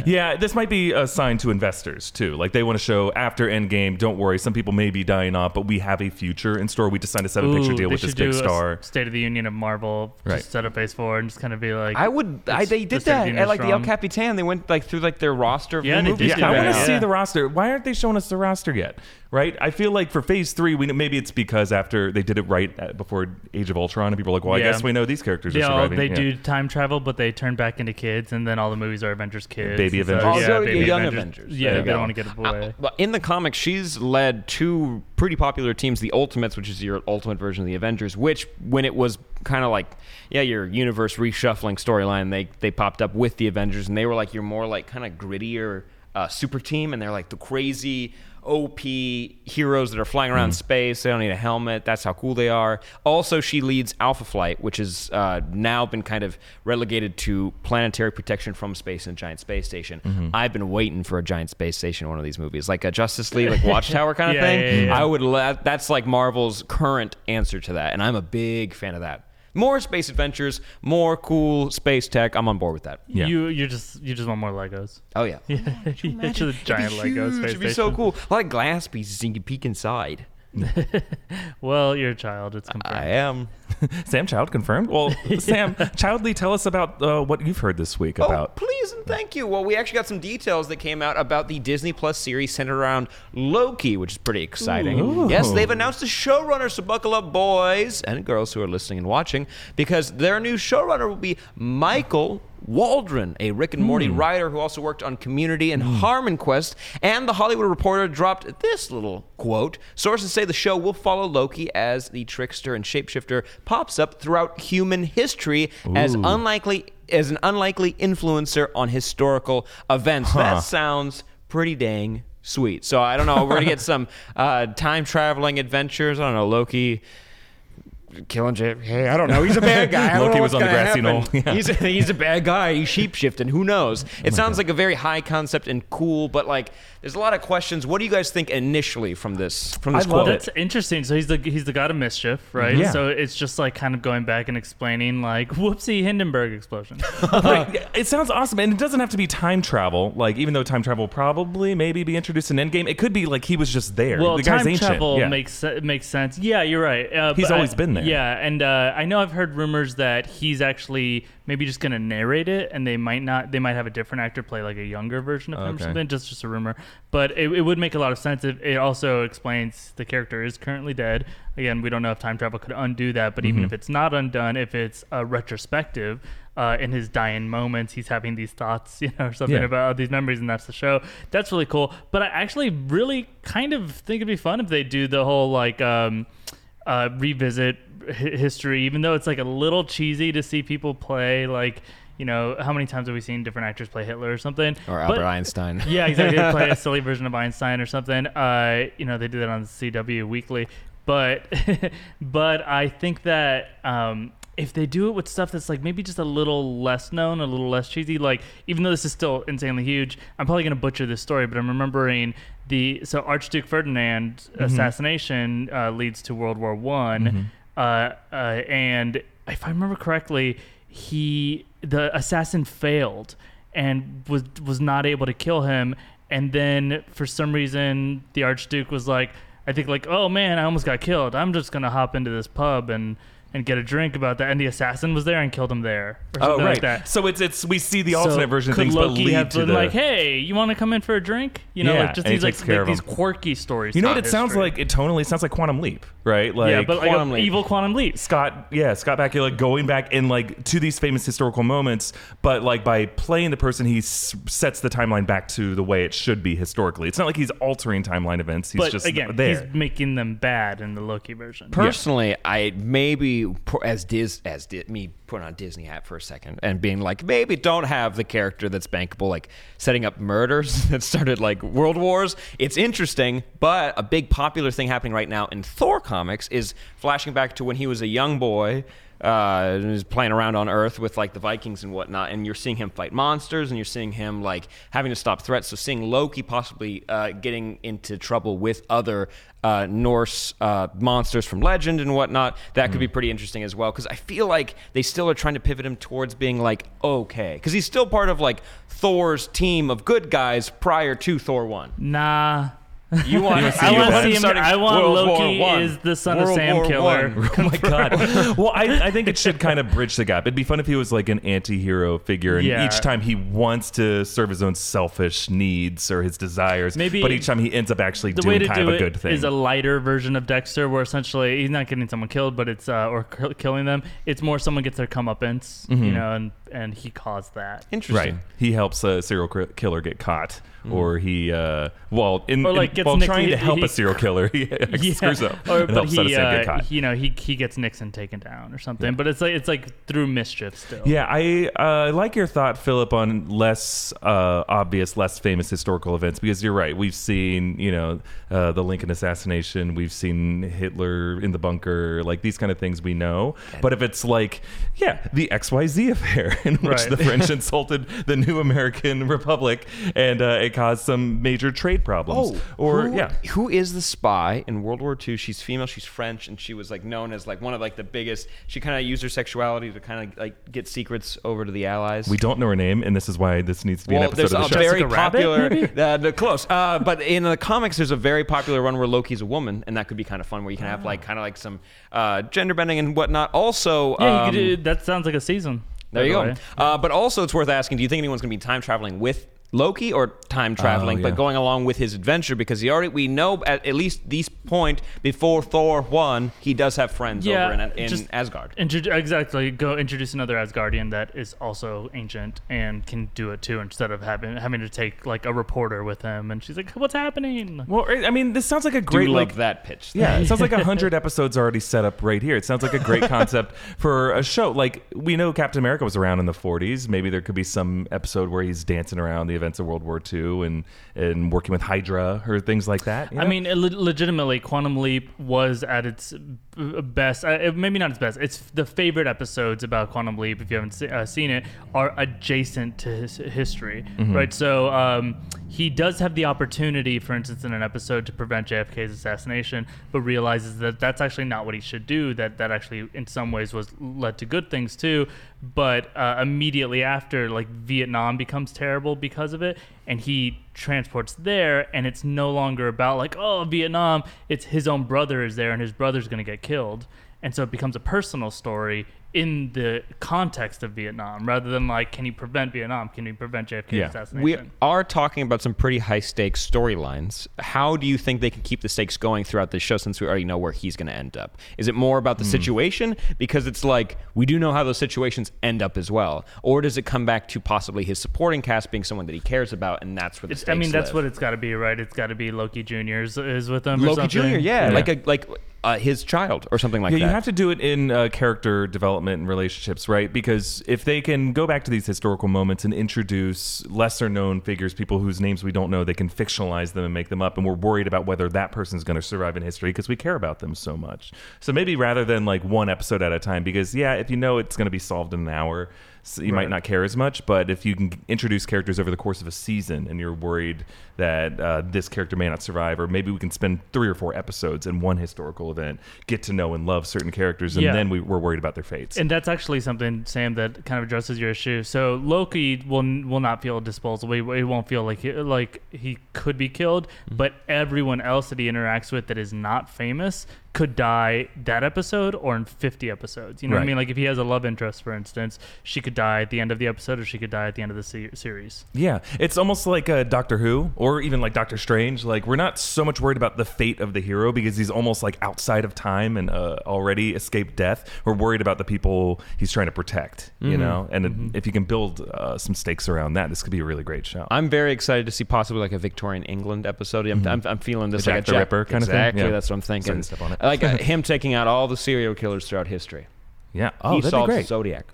Speaker 1: Yeah, this might be a sign to investors too. Like they want to show after Endgame, don't worry, some people may be dying off, but we have a future in store. We just signed a seven picture
Speaker 2: Ooh,
Speaker 1: deal
Speaker 2: they
Speaker 1: with this
Speaker 2: should
Speaker 1: big
Speaker 2: do a
Speaker 1: star.
Speaker 2: s- State of the Union of Marvel,
Speaker 1: Right.
Speaker 2: just set up Phase Four and just kind of be like,
Speaker 3: I would. I, they did that at like the El. Capitan. They went like through like their roster of
Speaker 2: Yeah,
Speaker 3: new
Speaker 2: they
Speaker 3: movies.
Speaker 2: did do
Speaker 1: Yeah, I
Speaker 2: that,
Speaker 1: want to
Speaker 2: yeah.
Speaker 1: see the roster. Why aren't they showing us the roster yet? Right? I feel like for Phase Three, we maybe it's because after they did it right at, before Age of Ultron, and people are like, "Well, I
Speaker 2: Yeah.
Speaker 1: guess we know these characters
Speaker 2: they,
Speaker 1: are
Speaker 2: all,
Speaker 1: surviving."
Speaker 2: they
Speaker 1: Yeah.
Speaker 2: do time travel, but they turn back into kids, and then all the movies are Avengers kids.
Speaker 1: Baby Avengers.
Speaker 3: Oh,
Speaker 2: yeah,
Speaker 3: so
Speaker 2: baby
Speaker 3: young
Speaker 2: Avengers.
Speaker 3: Avengers.
Speaker 2: Yeah,
Speaker 3: There you
Speaker 2: they don't
Speaker 3: go.
Speaker 2: want to get away.
Speaker 3: But in the comics, she's led two pretty popular teams, the Ultimates, which is your ultimate version of the Avengers, which when it was kind of like, yeah, your universe reshuffling storyline, they they popped up with the Avengers, and they were like your more like kind of grittier uh, super team, and they're like the crazy OP heroes that are flying around space. They don't need a helmet. That's how cool they are. Also, she leads Alpha Flight, which has uh, now been kind of relegated to planetary protection from space and a giant space station. I've been waiting for a giant space station in one of these movies, like a Justice League, like Watchtower kind of
Speaker 2: Yeah,
Speaker 3: thing.
Speaker 2: yeah, yeah.
Speaker 3: I would. let that's like Marvel's current answer to that, and I'm a big fan of that. More space adventures, more cool space tech. I'm on board with that.
Speaker 1: Yeah.
Speaker 2: You you just you just want more Legos.
Speaker 3: Oh yeah.
Speaker 2: Yeah, it's a giant
Speaker 3: It'd be
Speaker 2: Lego
Speaker 3: huge.
Speaker 2: space
Speaker 3: It'd be so
Speaker 2: station.
Speaker 3: cool. A lot of glass pieces, so you can peek inside.
Speaker 2: Well, you're a child. It's confirmed.
Speaker 3: I am.
Speaker 1: Sam Child confirmed. Well, Sam Childly, tell us about uh, what you've heard this week
Speaker 3: Oh,
Speaker 1: about.
Speaker 3: please and thank you. Well, we actually got some details that came out about the Disney Plus series centered around Loki, which is pretty exciting.
Speaker 1: Ooh.
Speaker 3: Yes, they've announced a showrunner, so buckle up, boys and girls who are listening and watching, because their new showrunner will be Michael Waldron, a Rick and Morty writer who also worked on Community and HarmonQuest. And the Hollywood Reporter dropped this little quote Sources say the show will follow Loki as the trickster and shapeshifter pops up throughout human history as unlikely as an unlikely influencer on historical events.
Speaker 1: Huh.
Speaker 3: That sounds pretty dang sweet. So I don't know. We're gonna get some uh, time traveling adventures. I don't know. Loki killing Jay. Hey, I don't know. He's a bad guy.
Speaker 1: Loki was on the grassy knoll. Yeah.
Speaker 3: He's a, he's a bad guy. He's shapeshifting. Who knows? It oh sounds like a very high concept and cool, but like there's a lot of questions. What do you guys think initially from this from this
Speaker 1: I
Speaker 3: quote?
Speaker 2: That's interesting. So he's the he's the god of mischief, right?
Speaker 1: Yeah.
Speaker 2: So it's just like kind of going back and explaining like whoopsie Hindenburg explosion.
Speaker 1: Right. It sounds awesome, and it doesn't have to be time travel. Like, even though time travel probably maybe be introduced in Endgame, it could be like he was just there.
Speaker 2: well,
Speaker 1: the guy's
Speaker 2: time
Speaker 1: ancient.
Speaker 2: travel
Speaker 1: yeah.
Speaker 2: makes makes sense. Yeah, you're right. Uh,
Speaker 1: He's always
Speaker 2: I-
Speaker 1: been there.
Speaker 2: Yeah, and uh, I know I've heard rumors that he's actually maybe just going to narrate it, and they might not. They might have a different actor play like a younger version of him or something. Just just a rumor, but it, it would make a lot of sense if it also explains the character is currently dead. Again, we don't know if time travel could undo that, but
Speaker 1: Mm-hmm.
Speaker 2: even if it's not undone, if it's a retrospective. Uh, in his dying moments, he's having these thoughts, you know, or something
Speaker 1: Yeah.
Speaker 2: about these memories, and that's the show. That's really cool. But I actually really kind of think it'd be fun if they do the whole like um, uh, revisit history, even though it's like a little cheesy to see people play like. You know, how many times have we seen different actors play Hitler or something?
Speaker 3: or
Speaker 2: But-
Speaker 3: Albert Einstein.
Speaker 2: yeah, exactly. They play a silly version of Einstein or something. Uh, you know, they do that on CW Weekly. But but I think that um, if they do it with stuff that's like maybe just a little less known, a little less cheesy, like even though this is still insanely huge, I'm probably gonna butcher this story, but I'm remembering the so Archduke Ferdinand assassination uh, leads to World War One, uh, uh, and if I remember correctly, he the assassin failed and was was not able to kill him. And then for some reason the archduke was like i think like oh man i almost got killed. I'm just gonna hop into this pub and and get a drink about that and the assassin was there and killed him there or
Speaker 1: Oh
Speaker 2: something
Speaker 1: right.
Speaker 2: like that
Speaker 1: So it's it's we see the
Speaker 2: So
Speaker 1: alternate version of things,
Speaker 2: Loki
Speaker 1: but lead
Speaker 2: have
Speaker 1: to
Speaker 2: been
Speaker 1: the
Speaker 2: like, "Hey, you want to come in for a drink?" You know,
Speaker 1: Yeah,
Speaker 2: like just
Speaker 1: and
Speaker 2: these like, like these quirky stories.
Speaker 1: You know what
Speaker 2: throughout
Speaker 1: it sounds like? It tonally sounds like Quantum Leap, right? Like
Speaker 2: yeah, but like
Speaker 3: Quantum Leap.
Speaker 2: evil quantum leap.
Speaker 1: Scott, yeah, Scott Bakula going back and like to these famous historical moments, but like by playing the person, he s- sets the timeline back to the way it should be historically. It's not like he's altering timeline events. He's
Speaker 2: But
Speaker 1: just
Speaker 2: again,
Speaker 1: there.
Speaker 2: he's making them bad in the Loki version.
Speaker 3: Personally, I maybe as Dis as Di- me putting on Disney hat for a second and being like, maybe don't have the character that's bankable, like setting up murders that started like world wars. It's interesting, but a big popular thing happening right now in Thor comics is flashing back to when he was a young boy. Uh, and is playing around on Earth with like the Vikings and whatnot, and you're seeing him fight monsters, and you're seeing him like having to stop threats. So seeing Loki possibly uh, getting into trouble with other uh, Norse uh, monsters from legend and whatnot, that could be pretty interesting as well. Because I feel like they still are trying to pivot him towards being like okay, because he's still part of like Thor's team of good guys prior to Thor one.
Speaker 2: Nah.
Speaker 3: You want?
Speaker 1: wanna see
Speaker 2: I want to see him.
Speaker 3: starting
Speaker 2: I want
Speaker 3: World War
Speaker 2: Loki is the son of Sam
Speaker 3: War
Speaker 2: Killer.
Speaker 3: One.
Speaker 1: Oh my god! well, I, I think it should kind of bridge the gap. It'd be fun if he was like an anti-hero figure, and
Speaker 2: Yeah.
Speaker 1: each time he wants to serve his own selfish needs or his desires,
Speaker 2: Maybe
Speaker 1: but each time he ends up actually
Speaker 2: the way
Speaker 1: doing
Speaker 2: to
Speaker 1: kind
Speaker 2: do
Speaker 1: of a
Speaker 2: it
Speaker 1: good thing.
Speaker 2: is a lighter version of Dexter, where essentially he's not getting someone killed, but it's uh, or kill- killing them. It's more someone gets their comeuppance,
Speaker 1: Mm-hmm.
Speaker 2: you know, and and he caused that.
Speaker 3: Interesting.
Speaker 1: Right. He helps a serial cr- killer get caught, or he, uh, well, in,
Speaker 2: Or, like,
Speaker 1: in-
Speaker 2: gets
Speaker 1: while
Speaker 2: Nick-
Speaker 1: trying
Speaker 2: he-
Speaker 1: to help
Speaker 2: he-
Speaker 1: a serial killer, he screws up
Speaker 2: or
Speaker 1: and
Speaker 2: but
Speaker 1: helps
Speaker 2: he,
Speaker 1: get
Speaker 2: uh,
Speaker 1: caught.
Speaker 2: you know, he he gets Nixon taken down or something. But it's like it's like through mischief still.
Speaker 1: Yeah, I uh, like your thought, Philip, on less uh, obvious, less famous historical events because you're right. We've seen, you know, uh, the Lincoln assassination. We've seen Hitler in the bunker, like these kind of things we know. But if it's like, yeah, the XYZ affair in which
Speaker 2: Right.
Speaker 1: the French insulted the new American Republic and uh, it caused some major trade problems. or,
Speaker 3: Oh, who-
Speaker 1: yeah.
Speaker 3: who is the spy in World War II? She's female, she's French, and she was like known as like one of like the biggest. She kind of used her sexuality to kind of like get secrets over to the Allies.
Speaker 1: We don't know her name, and this is why this needs to be
Speaker 3: well,
Speaker 1: an episode
Speaker 3: there's
Speaker 1: of
Speaker 3: a
Speaker 1: the show.
Speaker 3: very
Speaker 2: Jessica Rabbit,
Speaker 3: popular,
Speaker 2: maybe?
Speaker 3: uh, close. Uh, but in the comics, there's a very popular one where Loki's a woman, and that could be kind of fun, where you can have like kind of like some uh, gender bending and whatnot. Also,
Speaker 2: Yeah, you
Speaker 3: um,
Speaker 2: could do, that sounds like a season.
Speaker 3: there you go. Uh, but also, it's worth asking: Do you think anyone's going to be time traveling with Loki, or time oh, traveling,
Speaker 1: Oh,
Speaker 3: but going along with his adventure? Because he already, we know at, at least this point before Thor one, he does have friends
Speaker 2: Yeah,
Speaker 3: over in, in
Speaker 2: just-
Speaker 3: Asgard.
Speaker 2: Intro- exactly. Go introduce another Asgardian that is also ancient and can do it too, instead of having having to take like a reporter with him. And she's like, "What's happening?"
Speaker 1: Well, I mean, this sounds like a
Speaker 3: Do
Speaker 1: great
Speaker 3: love
Speaker 1: like
Speaker 3: that pitch.
Speaker 1: Yeah, it sounds like a hundred episodes already set up right here. It sounds like a great concept for a show. Like we know Captain America was around in the '40s. Maybe there could be some episode where he's dancing around the events of World War II and and working with Hydra or things like that. you
Speaker 2: I
Speaker 1: know?
Speaker 2: mean, le- legitimately, Quantum Leap was at its b- best. Uh, maybe not its best. It's the favorite episodes about Quantum Leap. If you haven't se- uh, seen it, are adjacent to his history,
Speaker 1: Mm-hmm.
Speaker 2: right? So um, he does have the opportunity, for instance, in an episode to prevent JFK's assassination, but realizes that that's actually not what he should do. That that actually, in some ways, was led to good things too. But uh, immediately after, like Vietnam becomes terrible because of it, and he transports there, and it's no longer about like oh Vietnam. It's his own brother is there, and his brother's going to get killed, and so it becomes a personal story in the context of Vietnam, rather than like can you prevent Vietnam? Can you prevent JFK's
Speaker 1: Yeah.
Speaker 2: assassination?
Speaker 3: We are talking about some pretty high stakes storylines. How do you think they can keep the stakes going throughout this show since we already know where he's going to end up? Is it more about the hmm. situation? Because it's like we do know how those situations end up as well. Or does it come back to possibly his supporting cast being someone that he cares about and that's where the
Speaker 2: It's,
Speaker 3: stakes
Speaker 2: I mean, that's
Speaker 3: live?
Speaker 2: what it's got to be, right? It's got to be Loki Jr. is, is with him. or
Speaker 3: Loki Jr.,
Speaker 2: something.
Speaker 3: yeah, like a like uh, his child or something like
Speaker 1: yeah,
Speaker 3: that.
Speaker 1: you have to do it in uh, character development and relationships, right? Because if they can go back to these historical moments and introduce lesser known figures, people whose names we don't know, they can fictionalize them and make them up. And we're worried about whether that person's going to survive in history because we care about them so much. So maybe rather than like one episode at a time, because yeah, if you know it's going to be solved in an hour, so you might not care as much. But if you can introduce characters over the course of a season and you're worried that uh, this character may not survive, or maybe we can spend three or four episodes in one historical event, get to know and love certain characters, and
Speaker 2: Yeah.
Speaker 1: then we, we're worried about their fates.
Speaker 2: And that's actually something, Sam, that kind of addresses your issue. So Loki will will not feel disposable. He, he won't feel like he, like he could be killed.
Speaker 1: Mm-hmm.
Speaker 2: But everyone else that he interacts with that is not famous could die that episode or in 50 episodes. You know what I mean? Like if he has a love interest, for instance, she could die at the end of the episode or she could die at the end of the se- series.
Speaker 1: Yeah, it's almost like uh, Doctor Who or even like Doctor Strange. Like we're not so much worried about the fate of the hero because he's almost like outside of time and uh, already escaped death. We're worried about the people he's trying to protect. You
Speaker 3: Mm-hmm.
Speaker 1: know, and if you can build uh, some stakes around that, this could be a really great show.
Speaker 3: I'm very excited to see possibly like a Victorian England episode. I'm, I'm, I'm feeling this
Speaker 1: The
Speaker 3: like
Speaker 1: Jack the
Speaker 3: a
Speaker 1: Ripper kind of thing?
Speaker 3: exactly,
Speaker 1: Yeah.
Speaker 3: that's what I'm thinking.
Speaker 1: Sorry step on it.
Speaker 3: Like uh, him taking out all the serial killers throughout history.
Speaker 1: yeah. Oh,
Speaker 3: he
Speaker 1: that'd be
Speaker 3: solves
Speaker 1: great.
Speaker 3: Zodiac.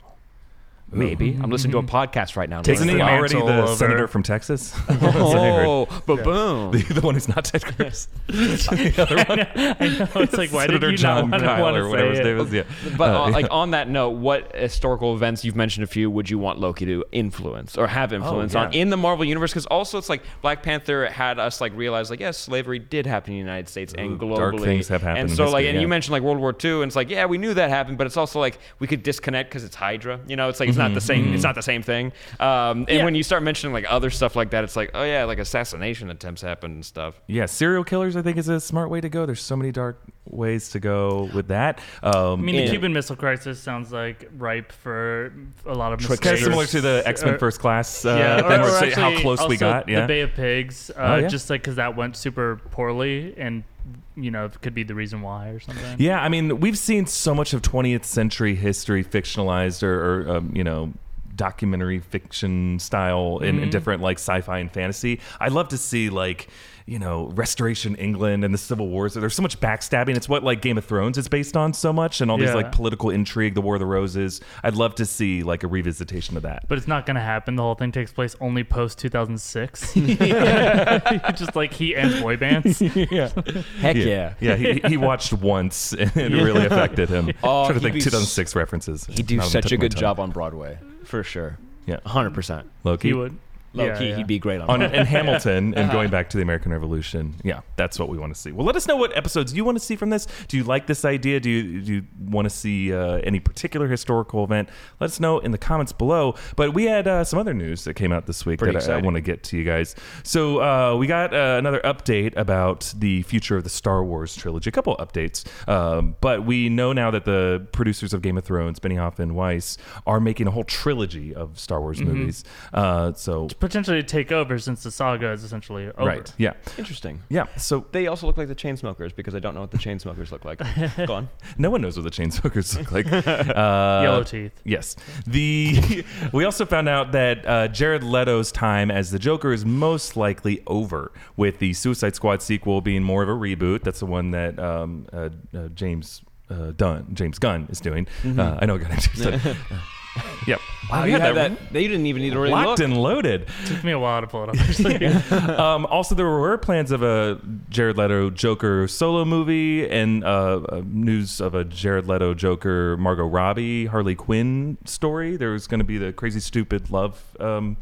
Speaker 3: Maybe. I'm listening to a podcast right now.
Speaker 1: Isn't he
Speaker 2: the
Speaker 1: already the
Speaker 2: over-
Speaker 1: senator from Texas? That's what I heard.
Speaker 3: Oh, but boom.
Speaker 1: The, the one who's not Ted Cruz. the other one.
Speaker 2: I know. It's like, why did
Speaker 1: Senator
Speaker 2: you
Speaker 1: John
Speaker 2: not
Speaker 1: Kyle
Speaker 2: want to
Speaker 1: or whatever his
Speaker 2: say
Speaker 1: name
Speaker 2: it?
Speaker 1: is. Yeah.
Speaker 3: But
Speaker 1: Uh,
Speaker 3: uh,
Speaker 1: yeah.
Speaker 3: like on that note, what historical events you've mentioned a few would you want Loki to influence or have influence on
Speaker 1: Oh, yeah.
Speaker 3: in the Marvel universe? Because also it's like Black Panther had us like realize like yes, slavery did happen in the United States and globally.
Speaker 1: dark things have happened
Speaker 3: And
Speaker 1: in
Speaker 3: so like,
Speaker 1: history,
Speaker 3: and
Speaker 1: yeah.
Speaker 3: you mentioned like World War II, and it's like yeah, we knew that happened, but it's also like we could disconnect because it's Hydra. You know, it's like it's not the
Speaker 1: Mm-hmm.
Speaker 3: same. It's not the same thing. Um, and
Speaker 2: Yeah.
Speaker 3: when you start mentioning like other stuff like that, it's like oh yeah, like assassination attempts happen and stuff.
Speaker 1: Yeah, serial killers, I think, is a smart way to go. There's so many dark ways to go with that. Um,
Speaker 2: I mean, the
Speaker 3: Yeah.
Speaker 2: Cuban Missile Crisis sounds like ripe for a lot of
Speaker 3: Trick-
Speaker 1: kind of similar to the X Men
Speaker 2: Or-
Speaker 1: First Class uh,
Speaker 2: yeah,
Speaker 1: thing,
Speaker 2: or,
Speaker 1: where
Speaker 2: or
Speaker 1: how close we got. Yeah,
Speaker 2: the Bay of Pigs, uh,
Speaker 1: Oh, yeah.
Speaker 2: just like because that went super poorly, and you know, could be the reason why or something.
Speaker 1: Yeah, I mean, we've seen so much of 20th century history fictionalized or, or um, you know, documentary fiction style in, in different like sci-fi and fantasy. I'd love to see like you know Restoration England and the Civil Wars. There's so much backstabbing. It's what like Game of Thrones is based on so much, and all these
Speaker 2: Yeah.
Speaker 1: like political intrigue, the War of the Roses. I'd love to see like a revisitation of that.
Speaker 2: But it's not going to happen. The whole thing takes place only post 2006. just like he and boy bands.
Speaker 3: yeah. Heck yeah.
Speaker 1: yeah. He, he watched once, and it really affected him.
Speaker 3: Oh,
Speaker 1: trying to
Speaker 3: he'd
Speaker 1: think
Speaker 3: be
Speaker 1: 2006 references.
Speaker 3: He'd do
Speaker 1: None of them
Speaker 3: such
Speaker 1: took
Speaker 3: a
Speaker 1: my
Speaker 3: good
Speaker 1: tongue.
Speaker 3: job on Broadway, for sure.
Speaker 1: Yeah,
Speaker 3: 100%.
Speaker 1: Loki.
Speaker 2: He would.
Speaker 3: Low
Speaker 2: Yeah,
Speaker 3: key,
Speaker 2: yeah.
Speaker 3: he'd be great on,
Speaker 1: on and Hamilton and
Speaker 3: Uh-huh.
Speaker 1: going back to the American Revolution. Yeah, that's what we want to see. Well, let us know what episodes you want to see from this. Do you like this idea? Do you do you want to see uh, any particular historical event? Let us know in the comments below. But we had uh, some other news that came out this week
Speaker 3: Pretty
Speaker 1: that I, I want to get to you guys. So uh, we got uh, another update about the future of the Star Wars trilogy. A couple updates, um, but we know now that the producers of Game of Thrones, Benioff and Weiss, are making a whole trilogy of Star Wars
Speaker 3: Mm-hmm.
Speaker 1: movies. Uh, so
Speaker 2: Potentially take over since the saga is essentially over.
Speaker 1: right, yeah.
Speaker 3: Interesting.
Speaker 1: Yeah, so
Speaker 3: They also look like the Chainsmokers because I don't know what the Chainsmokers look like. Go on.
Speaker 1: no one knows what the Chainsmokers look like. Uh,
Speaker 2: Yellow teeth.
Speaker 1: Yes. The we also found out that uh, Jared Leto's time as the Joker is most likely over, with the Suicide Squad sequel being more of a reboot. That's the one that um, uh, uh, James uh, Dunn, James Gunn is doing. Uh, I know I got it. Yep.
Speaker 3: Wow,
Speaker 1: we
Speaker 3: you
Speaker 1: had
Speaker 3: had
Speaker 1: that
Speaker 3: that. You didn't even need to really
Speaker 1: locked
Speaker 3: look.
Speaker 1: and loaded.
Speaker 2: Took me a while to pull it up. Actually.
Speaker 1: um, also, there were plans of a Jared Leto Joker solo movie and uh, uh, news of a Jared Leto Joker Margot Robbie Harley Quinn story. There was going to be the Crazy Stupid Love um,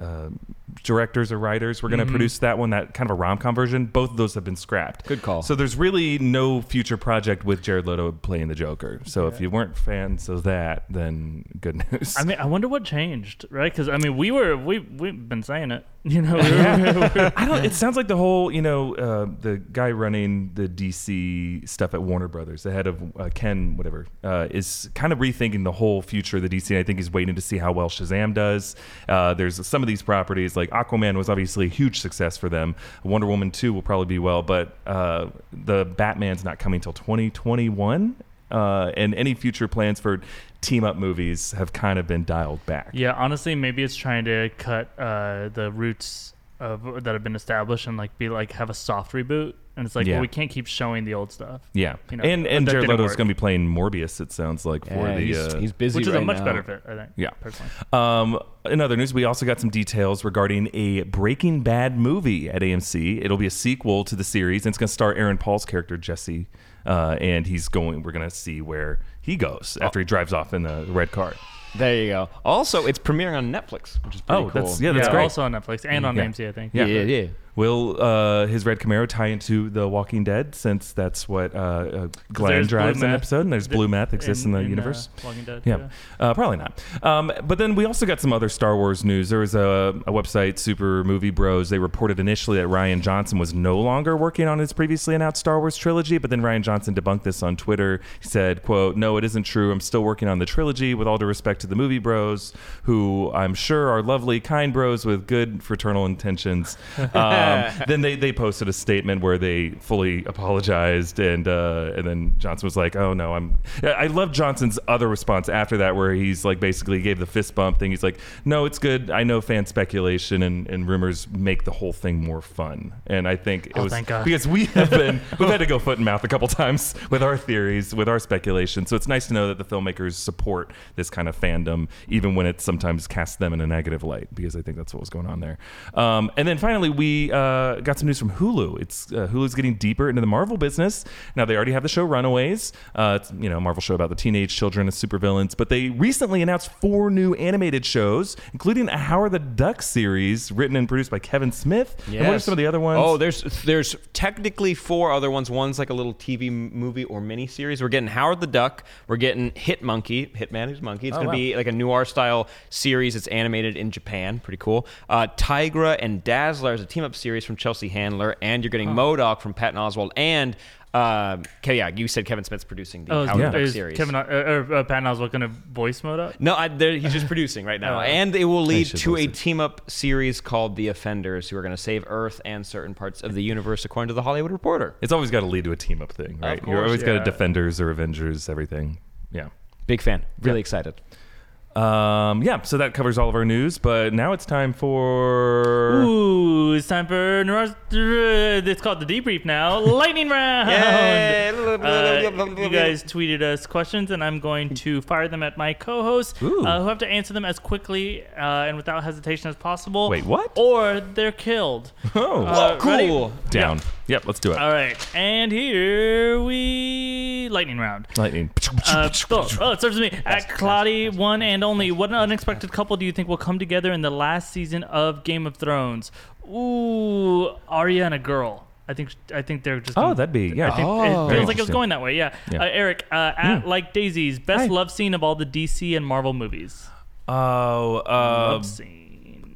Speaker 1: uh, directors or writers. We're going to
Speaker 2: Mhm.
Speaker 1: produce that one, that kind of a rom com version. Both of those have been scrapped.
Speaker 3: Good call.
Speaker 1: So there's really no future project with Jared Leto playing the Joker. So if you weren't fans of that, then good news.
Speaker 2: I mean, I wonder what changed, right? Because I mean, we were we we've been saying it, you know.
Speaker 1: I don't. It sounds like the whole, you know, uh, the guy running the DC stuff at Warner Brothers, the head of uh, Ken, whatever, uh, is kind of rethinking the whole future of the DC. I think he's waiting to see how well Shazam does. Uh, there's some of these properties, like Aquaman was obviously a huge success for them. Wonder Woman 2 will probably be well, but uh, the Batman's not coming till 2021. Uh, and any future plans for team up movies have kind of been dialed back.
Speaker 2: yeah, honestly, maybe it's trying to cut uh, the roots of that have been established and like be like have a soft reboot. And it's like,
Speaker 1: Yeah.
Speaker 2: well, we can't keep showing the old stuff,
Speaker 1: Yeah,
Speaker 2: You know,
Speaker 1: and and Jared
Speaker 2: didn't
Speaker 1: going to be playing Morbius. It sounds like for
Speaker 3: Yeah,
Speaker 1: the
Speaker 3: he's,
Speaker 1: uh,
Speaker 3: he's busy
Speaker 2: which is
Speaker 3: right
Speaker 2: a much
Speaker 3: now.
Speaker 2: better fit, I think.
Speaker 1: Yeah.
Speaker 2: personally.
Speaker 1: Um, in other news, we also got some details regarding a Breaking Bad movie at AMC. It'll be a sequel to the series, and it's going to star Aaron Paul's character Jesse, uh, and he's going. We're to see where he goes after he drives off in the red car.
Speaker 3: There you go. Also, it's premiering on Netflix, which is pretty
Speaker 1: Oh,
Speaker 3: cool.
Speaker 1: that's yeah, that's
Speaker 2: yeah,
Speaker 1: great.
Speaker 2: also on Netflix and on
Speaker 1: Yeah.
Speaker 2: AMC, I think.
Speaker 1: Yeah.
Speaker 3: yeah, yeah.
Speaker 1: Will uh, his red Camaro tie into The Walking Dead since that's what uh, uh, Glenn
Speaker 2: there's
Speaker 1: drives
Speaker 2: blue
Speaker 1: in the
Speaker 2: meth
Speaker 1: episode, and there's blue meth exists in, the
Speaker 2: uh,
Speaker 1: universe.
Speaker 2: Walking Dead.
Speaker 1: Yeah, uh, probably not. Um, but then we also got some other Star Wars news. There was a, a website, Super Movie Bros. They reported initially that Rian Johnson was no longer working on his previously announced Star Wars trilogy, but then Rian Johnson debunked this on Twitter. He said, "quote No, it isn't true. I'm still working on the trilogy. With all due respect to the Movie Bros, who I'm sure are lovely, kind bros with good fraternal intentions." Um, then they, they posted a statement where they fully apologized, and uh, and then Johnson was like, "Oh no, I'm." I love Johnson's other response after that, where he's like basically gave the fist bump thing. He's like, "No, it's good. I know fan speculation and, and rumors make the whole thing more fun." And I think it
Speaker 2: Oh,
Speaker 1: was
Speaker 2: thank God.
Speaker 1: because we have been we've had to go foot and mouth a couple times with our theories, with our speculation. So it's nice to know that the filmmakers support this kind of fandom, even when it sometimes casts them in a negative light. Because I think that's what was going on there. Um, and then finally, we uh, got some news from Hulu. It's uh, Hulu's getting deeper into the Marvel business. Now they already have the show Runaways. Uh, it's you know a Marvel show about the teenage children of supervillains. But they recently announced four new animated shows, including a Howard the Duck series written and produced by Kevin Smith. And what are some of the other ones?
Speaker 3: Oh, there's there's technically four other ones. One's like a little TV movie or mini series. We're getting Howard the Duck. We're getting Hit Monkey. Hitman is Monkey. It's
Speaker 1: Oh,
Speaker 3: gonna
Speaker 1: wow.
Speaker 3: Be like a noir style series. It's animated in Japan. Pretty cool. Uh, Tigra and Dazzler is a team up series from Chelsea Handler, and you're getting MODOK from Patton Oswalt and. Uh, yeah, you said Kevin Smith's producing the
Speaker 2: Oh,
Speaker 3: Howard
Speaker 1: yeah.
Speaker 3: Duck
Speaker 2: is
Speaker 3: series.
Speaker 2: Kevin uh, or uh, Patton Oswalt going to voice MODOK?
Speaker 3: No, I, he's just producing right now,
Speaker 2: Oh.
Speaker 3: and it will lead to a
Speaker 1: listen.
Speaker 3: team up series called The Offenders, who are going to save Earth and certain parts of the universe, according to the Hollywood Reporter.
Speaker 1: It's always got to lead to a team up thing, right? You're
Speaker 2: course,
Speaker 1: always got a Defenders or Avengers, everything. Yeah.
Speaker 3: Big fan, really excited.
Speaker 1: Um, yeah, so that covers all of our news, but now it's time for.
Speaker 2: Ooh, it's time for it's called the debrief now. Lightning round. Uh, you guys tweeted us questions, and I'm going to fire them at my co-hosts, uh, who have to answer them as quickly uh, and without hesitation as possible.
Speaker 1: Wait, what?
Speaker 2: Or they're killed.
Speaker 1: Oh,
Speaker 2: Uh, ready?
Speaker 3: cool.
Speaker 1: down. Yep, let's do it.
Speaker 2: All right, and here we lightning round.
Speaker 1: Lightning.
Speaker 2: Uh, oh, oh, it serves me. At Claudia, one and only, what an unexpected couple do you think will come together in the last season of Game of Thrones? Ooh, Arya and a girl. I think I think they're just.
Speaker 1: Oh,
Speaker 2: gonna-
Speaker 1: that'd be yeah.
Speaker 2: I think
Speaker 3: Oh.
Speaker 2: it feels like it was going that way. Yeah.
Speaker 1: Yeah.
Speaker 2: Uh, Eric, uh, at like Daisies, best
Speaker 1: Hi.
Speaker 2: love scene of all the DC and Marvel movies.
Speaker 1: Oh, uh,
Speaker 2: love scene.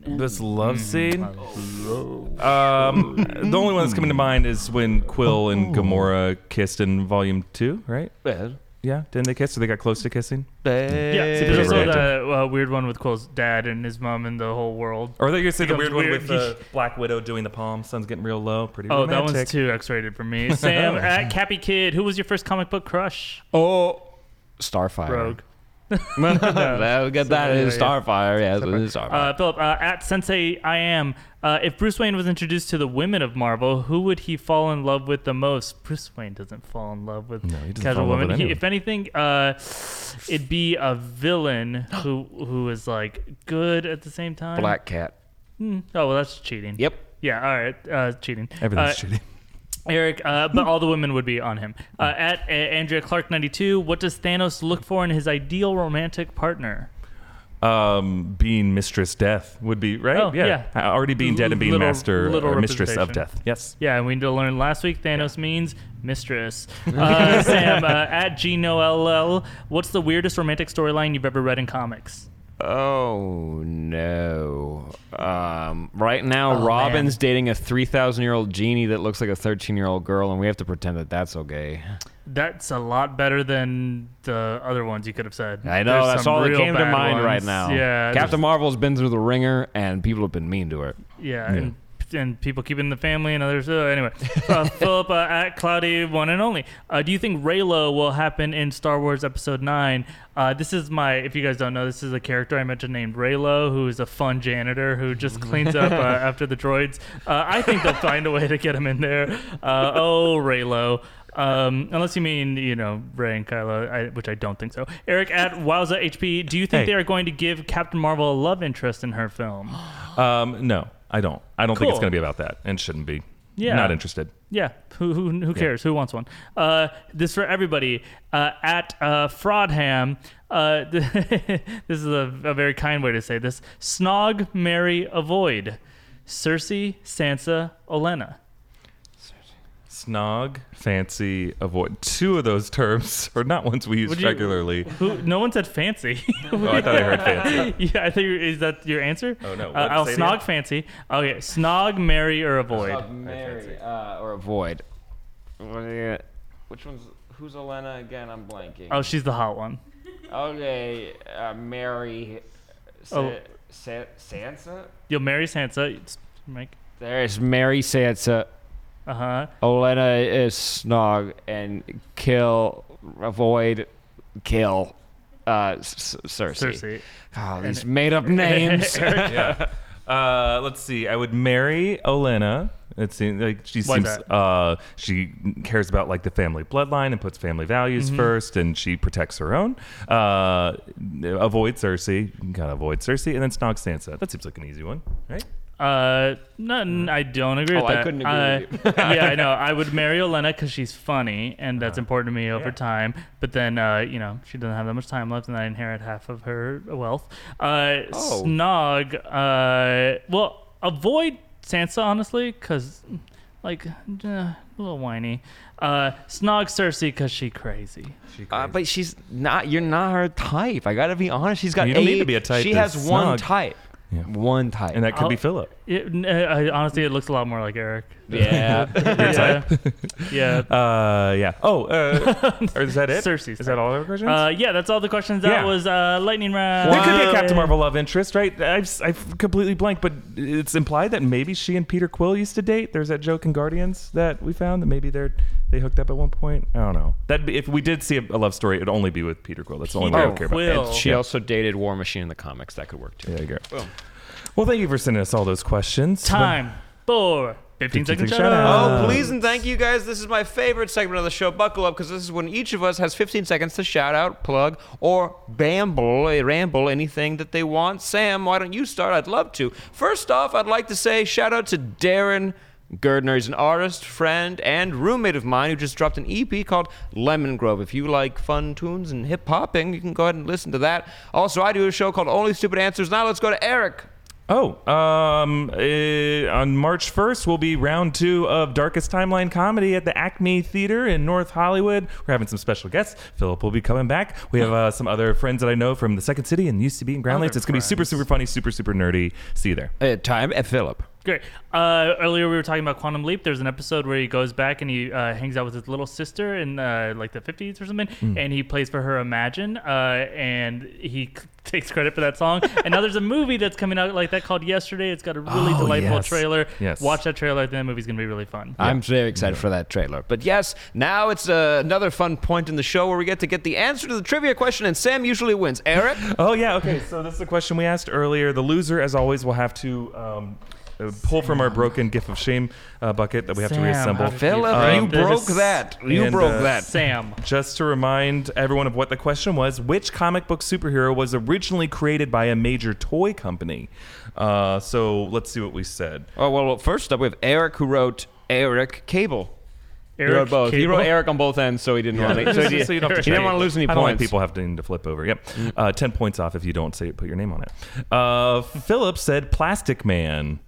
Speaker 1: This love scene.
Speaker 2: Mm-hmm.
Speaker 1: Um, the only one that's coming to mind is when Quill and Gamora kissed in Volume Two, right? Yeah, didn't they kiss? So they got close to kissing?
Speaker 2: Yeah, there's also the uh, weird one with Quill's dad and his mom and the whole world.
Speaker 1: Or are they gonna say the
Speaker 2: Becomes
Speaker 1: weird one with uh, Black Widow doing the palm? Sun's getting real low. Pretty
Speaker 2: Oh,
Speaker 1: romantic.
Speaker 2: that one's too X-rated for me. Sam at Cappy Kid, who was your first comic book crush?
Speaker 3: Oh, Starfire.
Speaker 2: Rogue.
Speaker 3: I'll get that
Speaker 2: yeah,
Speaker 3: in
Speaker 2: yeah.
Speaker 3: Starfire. Yes, it is Starfire.
Speaker 2: Uh, Philip, uh, at Sensei I am. Uh, if Bruce Wayne was introduced to the women of Marvel, who would he fall in love with the most? Bruce Wayne doesn't fall in love with
Speaker 1: No,
Speaker 2: casual
Speaker 1: fall in love
Speaker 2: women.
Speaker 1: with
Speaker 2: He- if anything, uh, it'd be a villain who who is like good at the same time.
Speaker 3: Black Cat.
Speaker 2: Hmm. Oh well, that's cheating.
Speaker 3: Yep.
Speaker 2: Yeah. All right. Uh, cheating.
Speaker 1: Everything's
Speaker 2: Uh,
Speaker 1: cheating.
Speaker 2: Eric, uh, but all the women would be on him. Uh, at uh, Andrea Clark ninety two, what does Thanos look for in his ideal romantic partner?
Speaker 1: Um, being Mistress Death would be right.
Speaker 2: Oh, yeah.
Speaker 1: Uh, already being dead and being
Speaker 2: Little-
Speaker 1: Master
Speaker 2: little
Speaker 1: or Mistress of
Speaker 2: representation.
Speaker 1: Death. Yes.
Speaker 2: Yeah, and we need to learn last week Thanos means mistress. Uh, Sam, uh, at GNoLL, what's the weirdest romantic storyline you've ever read in comics?
Speaker 3: Oh no. Right now,
Speaker 2: Oh,
Speaker 3: Robin's dating a 3,000 year old genie that looks like a 13 year old girl, and we have to pretend that that's okay.
Speaker 2: That's a lot better than the other ones you could have said.
Speaker 3: I know,
Speaker 2: There's
Speaker 3: that's all that came to mind right now.
Speaker 2: Yeah,
Speaker 3: Captain Marvel's been through the ringer, and people have been mean to her.
Speaker 2: Yeah, and and people keeping the family and others. Uh, anyway, uh, Philip uh, at Cloudy One and Only. Uh, do you think Reylo will happen in Star Wars Episode Nine? Uh, this is my. If you guys don't know, this is a character I mentioned named Reylo, who is a fun janitor who just cleans up uh, after the droids. Uh, I think they'll find a way to get him in there. Uh, oh, Reylo. Um, unless you mean, you know, Rey and Kylo, I, which I don't think so. Eric at Wowza HP, do you think
Speaker 1: Hey.
Speaker 2: they are going to give Captain Marvel a love interest in her film?
Speaker 1: Um, no, I don't. I don't think it's
Speaker 2: Cool.
Speaker 1: going to be about that, and shouldn't be.
Speaker 2: Yeah.
Speaker 1: Not interested.
Speaker 2: Yeah, who who, who cares? Who wants one? Uh, this for everybody. Uh, at uh, Fraudham, uh, this is a, a very kind way to say this. Snog, marry, avoid. Cersei, Sansa, Olenna.
Speaker 1: Snog, fancy, avoid. Two of those terms are not ones we use
Speaker 2: Would you-
Speaker 1: regularly.
Speaker 2: Who? No one said fancy.
Speaker 1: Oh, I thought I heard fancy.
Speaker 2: yeah, I think is that your answer?
Speaker 1: Oh, no.
Speaker 2: Uh,
Speaker 1: What?
Speaker 2: I'll
Speaker 1: Say it
Speaker 2: snog
Speaker 1: again.
Speaker 2: fancy. Okay, snog, marry, or avoid.
Speaker 3: marry uh, or avoid. Which one's who's Elena again? I'm blanking.
Speaker 2: Oh, she's the hot one.
Speaker 3: Okay, uh, marry. Sa-
Speaker 2: Oh.
Speaker 3: Sa- Sansa.
Speaker 2: You'll marry Sansa. It's- Mike.
Speaker 3: There's Mary Sansa.
Speaker 2: Uh huh.
Speaker 3: Olenna is Snog and kill, avoid, kill. Uh, S- S- Cersei.
Speaker 2: Cersei.
Speaker 3: Oh, these made up names.
Speaker 1: yeah. Uh, let's see. I would marry Olenna. It seems like she
Speaker 2: Why
Speaker 1: seems uh, she cares about like the family bloodline and puts family values
Speaker 2: Mm-hmm.
Speaker 1: first, and she protects her own. Uh, avoid Cersei. You gotta avoid Cersei, and then snog Sansa. That seems like an easy one, right?
Speaker 2: Uh, no, n- I don't agree
Speaker 3: Oh,
Speaker 2: with that.
Speaker 3: I couldn't agree
Speaker 2: Uh,
Speaker 3: with
Speaker 2: yeah, I know. I would marry Olenna because she's funny, and that's important to me over
Speaker 1: Yeah.
Speaker 2: time. But then, uh, you know, she doesn't have that much time left, and I inherit half of her wealth. Uh,
Speaker 3: Oh.
Speaker 2: Snog. Uh, well, avoid Sansa honestly, because like uh, a little whiny. Uh, Snog Cersei because she crazy.
Speaker 1: She
Speaker 3: Uh, but she's not. You're not her type. I gotta be honest. She's got.
Speaker 1: You don't
Speaker 3: a,
Speaker 1: need to be a type
Speaker 3: She
Speaker 1: that's
Speaker 3: has one type.
Speaker 1: Yeah.
Speaker 3: One type.
Speaker 1: and that could be
Speaker 2: I'll-
Speaker 1: Philip.
Speaker 2: It, n- uh, honestly, it looks a lot more like Eric.
Speaker 3: yeah.
Speaker 2: yeah. yeah.
Speaker 1: Uh, yeah. Oh, uh, or is that it?
Speaker 2: Cersei.
Speaker 1: Is that all our questions?
Speaker 2: Uh, yeah, that's all the questions. That
Speaker 1: Yeah.
Speaker 2: was uh, lightning round.
Speaker 1: There could be a Captain Marvel love interest, right? I've, I've completely blanked, but it's implied that maybe she and Peter Quill used to date. There's that joke in Guardians that we found that maybe they're they hooked up at one point. I don't know. That if we did see a, a love story, it'd only be with Peter Quill. That's the only way I would care about.
Speaker 2: Quill.
Speaker 3: And she also dated War Machine in the comics. That could work too.
Speaker 1: There you go. Well, thank you for sending us all those questions.
Speaker 2: Time for 15 second
Speaker 1: 15
Speaker 2: shout
Speaker 1: shout
Speaker 2: out.
Speaker 1: out.
Speaker 3: Oh, please and thank you guys. This is my favorite segment of the show. Buckle up because this is when each of us has 15 seconds to shout out, plug, or bamble, ramble anything that they want. Sam, why don't you start? I'd love to. First off, I'd like to say shout out to Darren. Gerdner is an artist, friend, and roommate of mine who just dropped an EP called Lemon Grove. If you like fun tunes and hip hopping, you can go ahead and listen to that. Also, I do a show called Only Stupid Answers. Now let's go to Eric.
Speaker 1: Oh, um, eh, on March 1st will be round two of Darkest Timeline comedy at the Acme Theater in North Hollywood. We're having some special guests. Philip will be coming back. We have uh, some other friends that I know from the Second City and UCB and Ground
Speaker 2: Other
Speaker 1: Lakes. It's going to be super, super funny, super, super nerdy. See you there.
Speaker 3: Uh, time at Philip.
Speaker 2: Great. Uh, earlier we were talking about Quantum Leap. There's an episode where he goes back and he uh, hangs out with his little sister in uh, like the 50s or something,
Speaker 1: Hmm.
Speaker 2: and he plays for her Imagine, uh, and he c- takes credit for that song. and now there's a movie that's coming out like that called Yesterday. It's got a really
Speaker 1: Oh,
Speaker 2: delightful
Speaker 1: yes.
Speaker 2: trailer.
Speaker 1: Yes.
Speaker 2: Watch that trailer. I think that movie's gonna be really fun.
Speaker 3: I'm very excited for that trailer. But yes, now it's uh, another fun point in the show where we get to get the answer to the trivia question, and Sam usually wins. Eric?
Speaker 1: Oh yeah, okay. So this is the question we asked earlier. The loser, as always, will have to um, uh, pull from our broken gift of shame uh, bucket that we have to reassemble.
Speaker 2: how
Speaker 3: Philip,
Speaker 1: Uh,
Speaker 3: you broke that. You
Speaker 1: and,
Speaker 3: broke
Speaker 1: uh,
Speaker 3: that.
Speaker 2: Sam.
Speaker 1: Just to remind everyone of what the question was, which comic book superhero was originally created by a major toy company? Uh, so let's see what we said.
Speaker 3: Oh, well, first up, we have Eric who wrote Eric Cable. he
Speaker 2: Eric
Speaker 3: wrote both. He wrote Eric on both ends, so he didn't want to. So he,
Speaker 1: So you don't have to
Speaker 3: he didn't want to lose any
Speaker 1: I don't like
Speaker 3: points.
Speaker 1: people having to flip over. Yep. Uh, 10 points off if you don't say put your name on it. Uh, Philip said Plastic Man,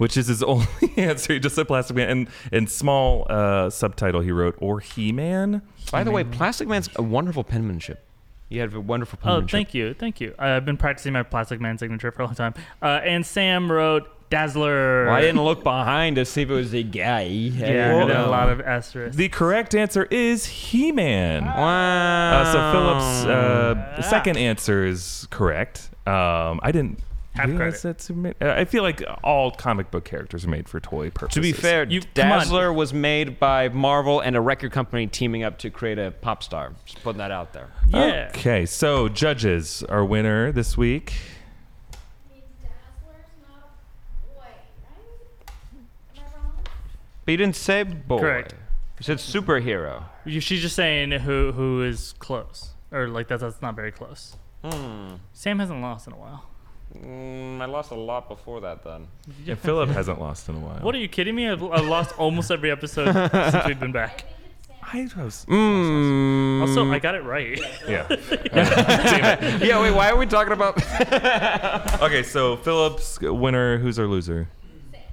Speaker 1: which is his only answer. He just said Plastic Man. And in small uh, subtitle, he wrote, or He Man.
Speaker 3: By the way, Plastic Man's a wonderful penmanship. You have a wonderful penmanship.
Speaker 2: Oh,
Speaker 3: penmanship.
Speaker 2: thank you, thank you. I've been practicing my Plastic Man signature for a long time. Uh, and Sam wrote Dazzler.
Speaker 3: Well, I didn't look behind to see if it was a guy.
Speaker 2: Yeah,
Speaker 1: Well,
Speaker 2: and a lot of asterisks.
Speaker 1: The correct answer is He Man.
Speaker 3: Wow.
Speaker 1: Uh, so Philip's uh, second answer is correct. Um, I didn't
Speaker 2: Half
Speaker 1: realize
Speaker 2: credit.
Speaker 1: that's who made- uh, I feel like all comic book characters are made for toy purposes.
Speaker 3: To be fair,
Speaker 2: You-
Speaker 3: Dazzler was made by Marvel and a record company teaming up to create a pop star. Just putting that out there.
Speaker 2: yeah.
Speaker 1: Okay, so judges, our winner this week.
Speaker 4: means Dazzler's not a boy, right? Am I wrong?
Speaker 3: But you didn't say boy.
Speaker 2: Correct.
Speaker 3: You said superhero.
Speaker 2: You- She's just saying who who is close, or like that's that's not very close.
Speaker 3: Hmm.
Speaker 2: Sam hasn't lost in a while.
Speaker 3: Mm, I lost a lot before that then.
Speaker 1: Yeah, Philip hasn't lost in a while.
Speaker 2: What are you kidding me? I've, I've lost almost every episode since we've been back.
Speaker 1: I was.
Speaker 3: Mm.
Speaker 2: Also, I got it right.
Speaker 1: Yeah.
Speaker 3: yeah, wait, why are we talking about.
Speaker 1: okay, so Philip's winner. Who's our loser?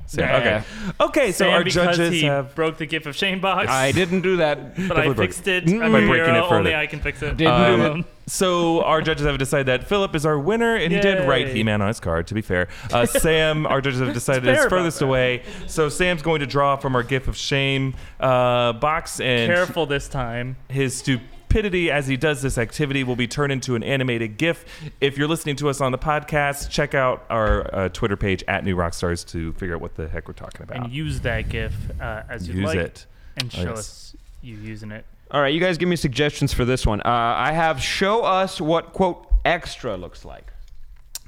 Speaker 1: Sam.
Speaker 2: Yeah.
Speaker 1: Okay. Okay, so
Speaker 2: Sam,
Speaker 1: our
Speaker 2: because
Speaker 1: judges
Speaker 2: he
Speaker 1: have.
Speaker 2: broke the gift of shame box.
Speaker 3: I didn't do that.
Speaker 2: but I
Speaker 1: Definitely broke
Speaker 2: fixed it.
Speaker 3: Mm.
Speaker 2: I'm
Speaker 1: By
Speaker 2: a
Speaker 1: breaking
Speaker 2: hero.
Speaker 1: it further.
Speaker 2: Only I can fix it.
Speaker 3: Didn't
Speaker 1: Um,
Speaker 3: do it.
Speaker 1: So our judges have decided that Philip is our winner, and he did write
Speaker 2: Yay.
Speaker 1: He-Man on his card. To be fair, uh, Sam, our judges have decided is furthest away. So Sam's going to draw from our gift of shame uh, box, and
Speaker 2: Careful this time.
Speaker 1: his stupidity as he does this activity will be turned into an animated GIF. If you're listening to us on the podcast, check out our uh, Twitter page at New Rockstars to figure out what the heck we're talking about.
Speaker 2: And use that GIF uh, as you
Speaker 1: Use
Speaker 2: like,
Speaker 1: it.
Speaker 2: and
Speaker 1: Oh,
Speaker 2: show
Speaker 1: yes.
Speaker 2: us you using it.
Speaker 3: All right, you guys give me suggestions for this one. Uh, I have show us what, quote, extra looks like.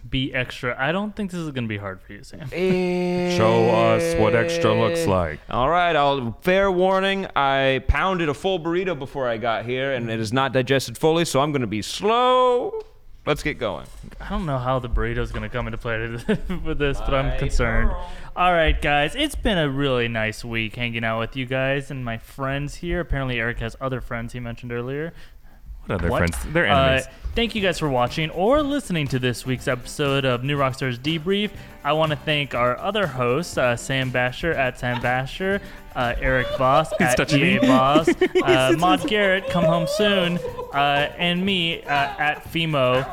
Speaker 2: Be extra. I don't think this is going to be hard for you, Sam.
Speaker 1: Show us what extra looks like.
Speaker 3: All right, I'll fair warning. I pounded a full burrito before I got here, and it is not digested fully, so I'm going to be slow. Let's get going.
Speaker 2: I don't know how the burrito's going to come into play with this, but I'm
Speaker 3: I
Speaker 2: concerned.
Speaker 3: know.
Speaker 2: All right, guys, it's been a really nice week hanging out with you guys and my friends here. Apparently, Eric has other friends he mentioned earlier.
Speaker 1: What other
Speaker 2: What?
Speaker 1: friends? They're enemies.
Speaker 2: Uh, thank you guys for watching or listening to this week's episode of New Rockstars Debrief. I want to thank our other hosts, uh, Sam Basher at Sam Basher, uh, Eric Voss at
Speaker 1: touching
Speaker 2: EA
Speaker 1: me.
Speaker 2: Voss, uh, Maud Garrett, come home soon, uh, and me uh, at Fimo.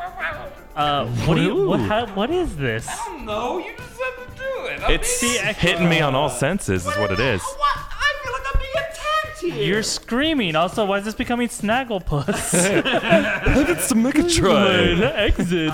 Speaker 2: Uh, what do you? What? How, what is this?
Speaker 3: No, you just have to do it.
Speaker 1: it's
Speaker 2: the extra-
Speaker 1: hitting me on all senses, is what it is.
Speaker 3: What? Here.
Speaker 2: You're screaming. Also, why is this becoming Snagglepuss?
Speaker 1: It's the Megatron.
Speaker 2: Exit.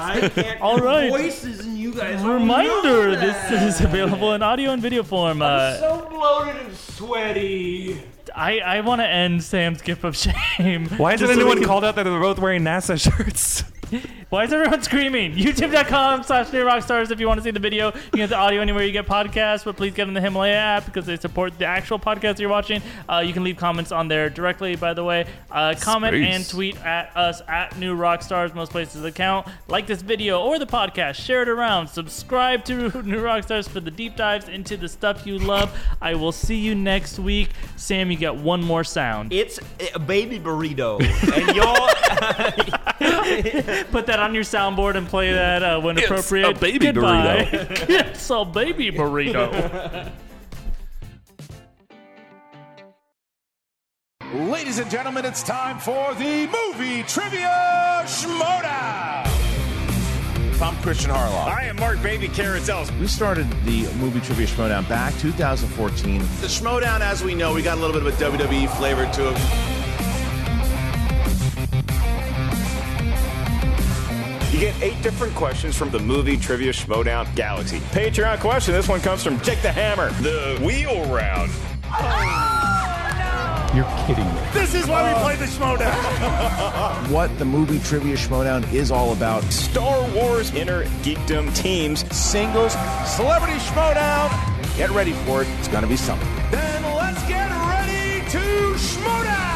Speaker 2: All right.
Speaker 3: voices and you guys.
Speaker 2: Reminder: This is available in audio and video form. Uh,
Speaker 3: so bloated and sweaty.
Speaker 2: I, I want to end Sam's gift of shame.
Speaker 1: Why
Speaker 2: Just
Speaker 1: hasn't
Speaker 2: so
Speaker 1: anyone
Speaker 2: can-
Speaker 1: called out that they're both wearing NASA shirts?
Speaker 2: Why is everyone screaming? YouTube.com slash New Rockstars if you want to see the video. You can get the audio anywhere you get podcasts, but please get in the Himalaya app because they support the actual podcast you're watching. Uh, you can leave comments on there directly, by the way. Uh, comment
Speaker 1: Space.
Speaker 2: and tweet at us at New Rockstars, most places account. Like this video or the podcast, share it around. Subscribe to New Rockstars for the deep dives into the stuff you love. I will see you next week. Sam, you get one more sound.
Speaker 3: It's a baby burrito, and y'all.
Speaker 2: Put that on your soundboard and play that uh, when
Speaker 1: It's
Speaker 2: appropriate.
Speaker 1: a baby
Speaker 2: Goodbye. it's a baby burrito.
Speaker 5: Ladies and gentlemen, it's time for the movie trivia shmoda. I'm Kristian Harloff.
Speaker 6: I am Mark Baby Carousel.
Speaker 5: We started the movie trivia Schmoedown back 2014.
Speaker 6: The Schmoedown, as we know, we got a little bit of a WWE flavor to it. Get eight different questions from the movie Trivia Schmoedown Galaxy. Patreon question. This one comes from Jake the Hammer. The wheel round.
Speaker 7: Oh, You're kidding me.
Speaker 6: This is why we play the Schmoedown.
Speaker 5: What the movie trivia Schmoedown is all about.
Speaker 6: Star Wars Inner Geekdom teams.
Speaker 5: Singles, celebrity Schmoedown. Get ready for it. It's going to be something.
Speaker 6: Then let's get ready to Schmoedown.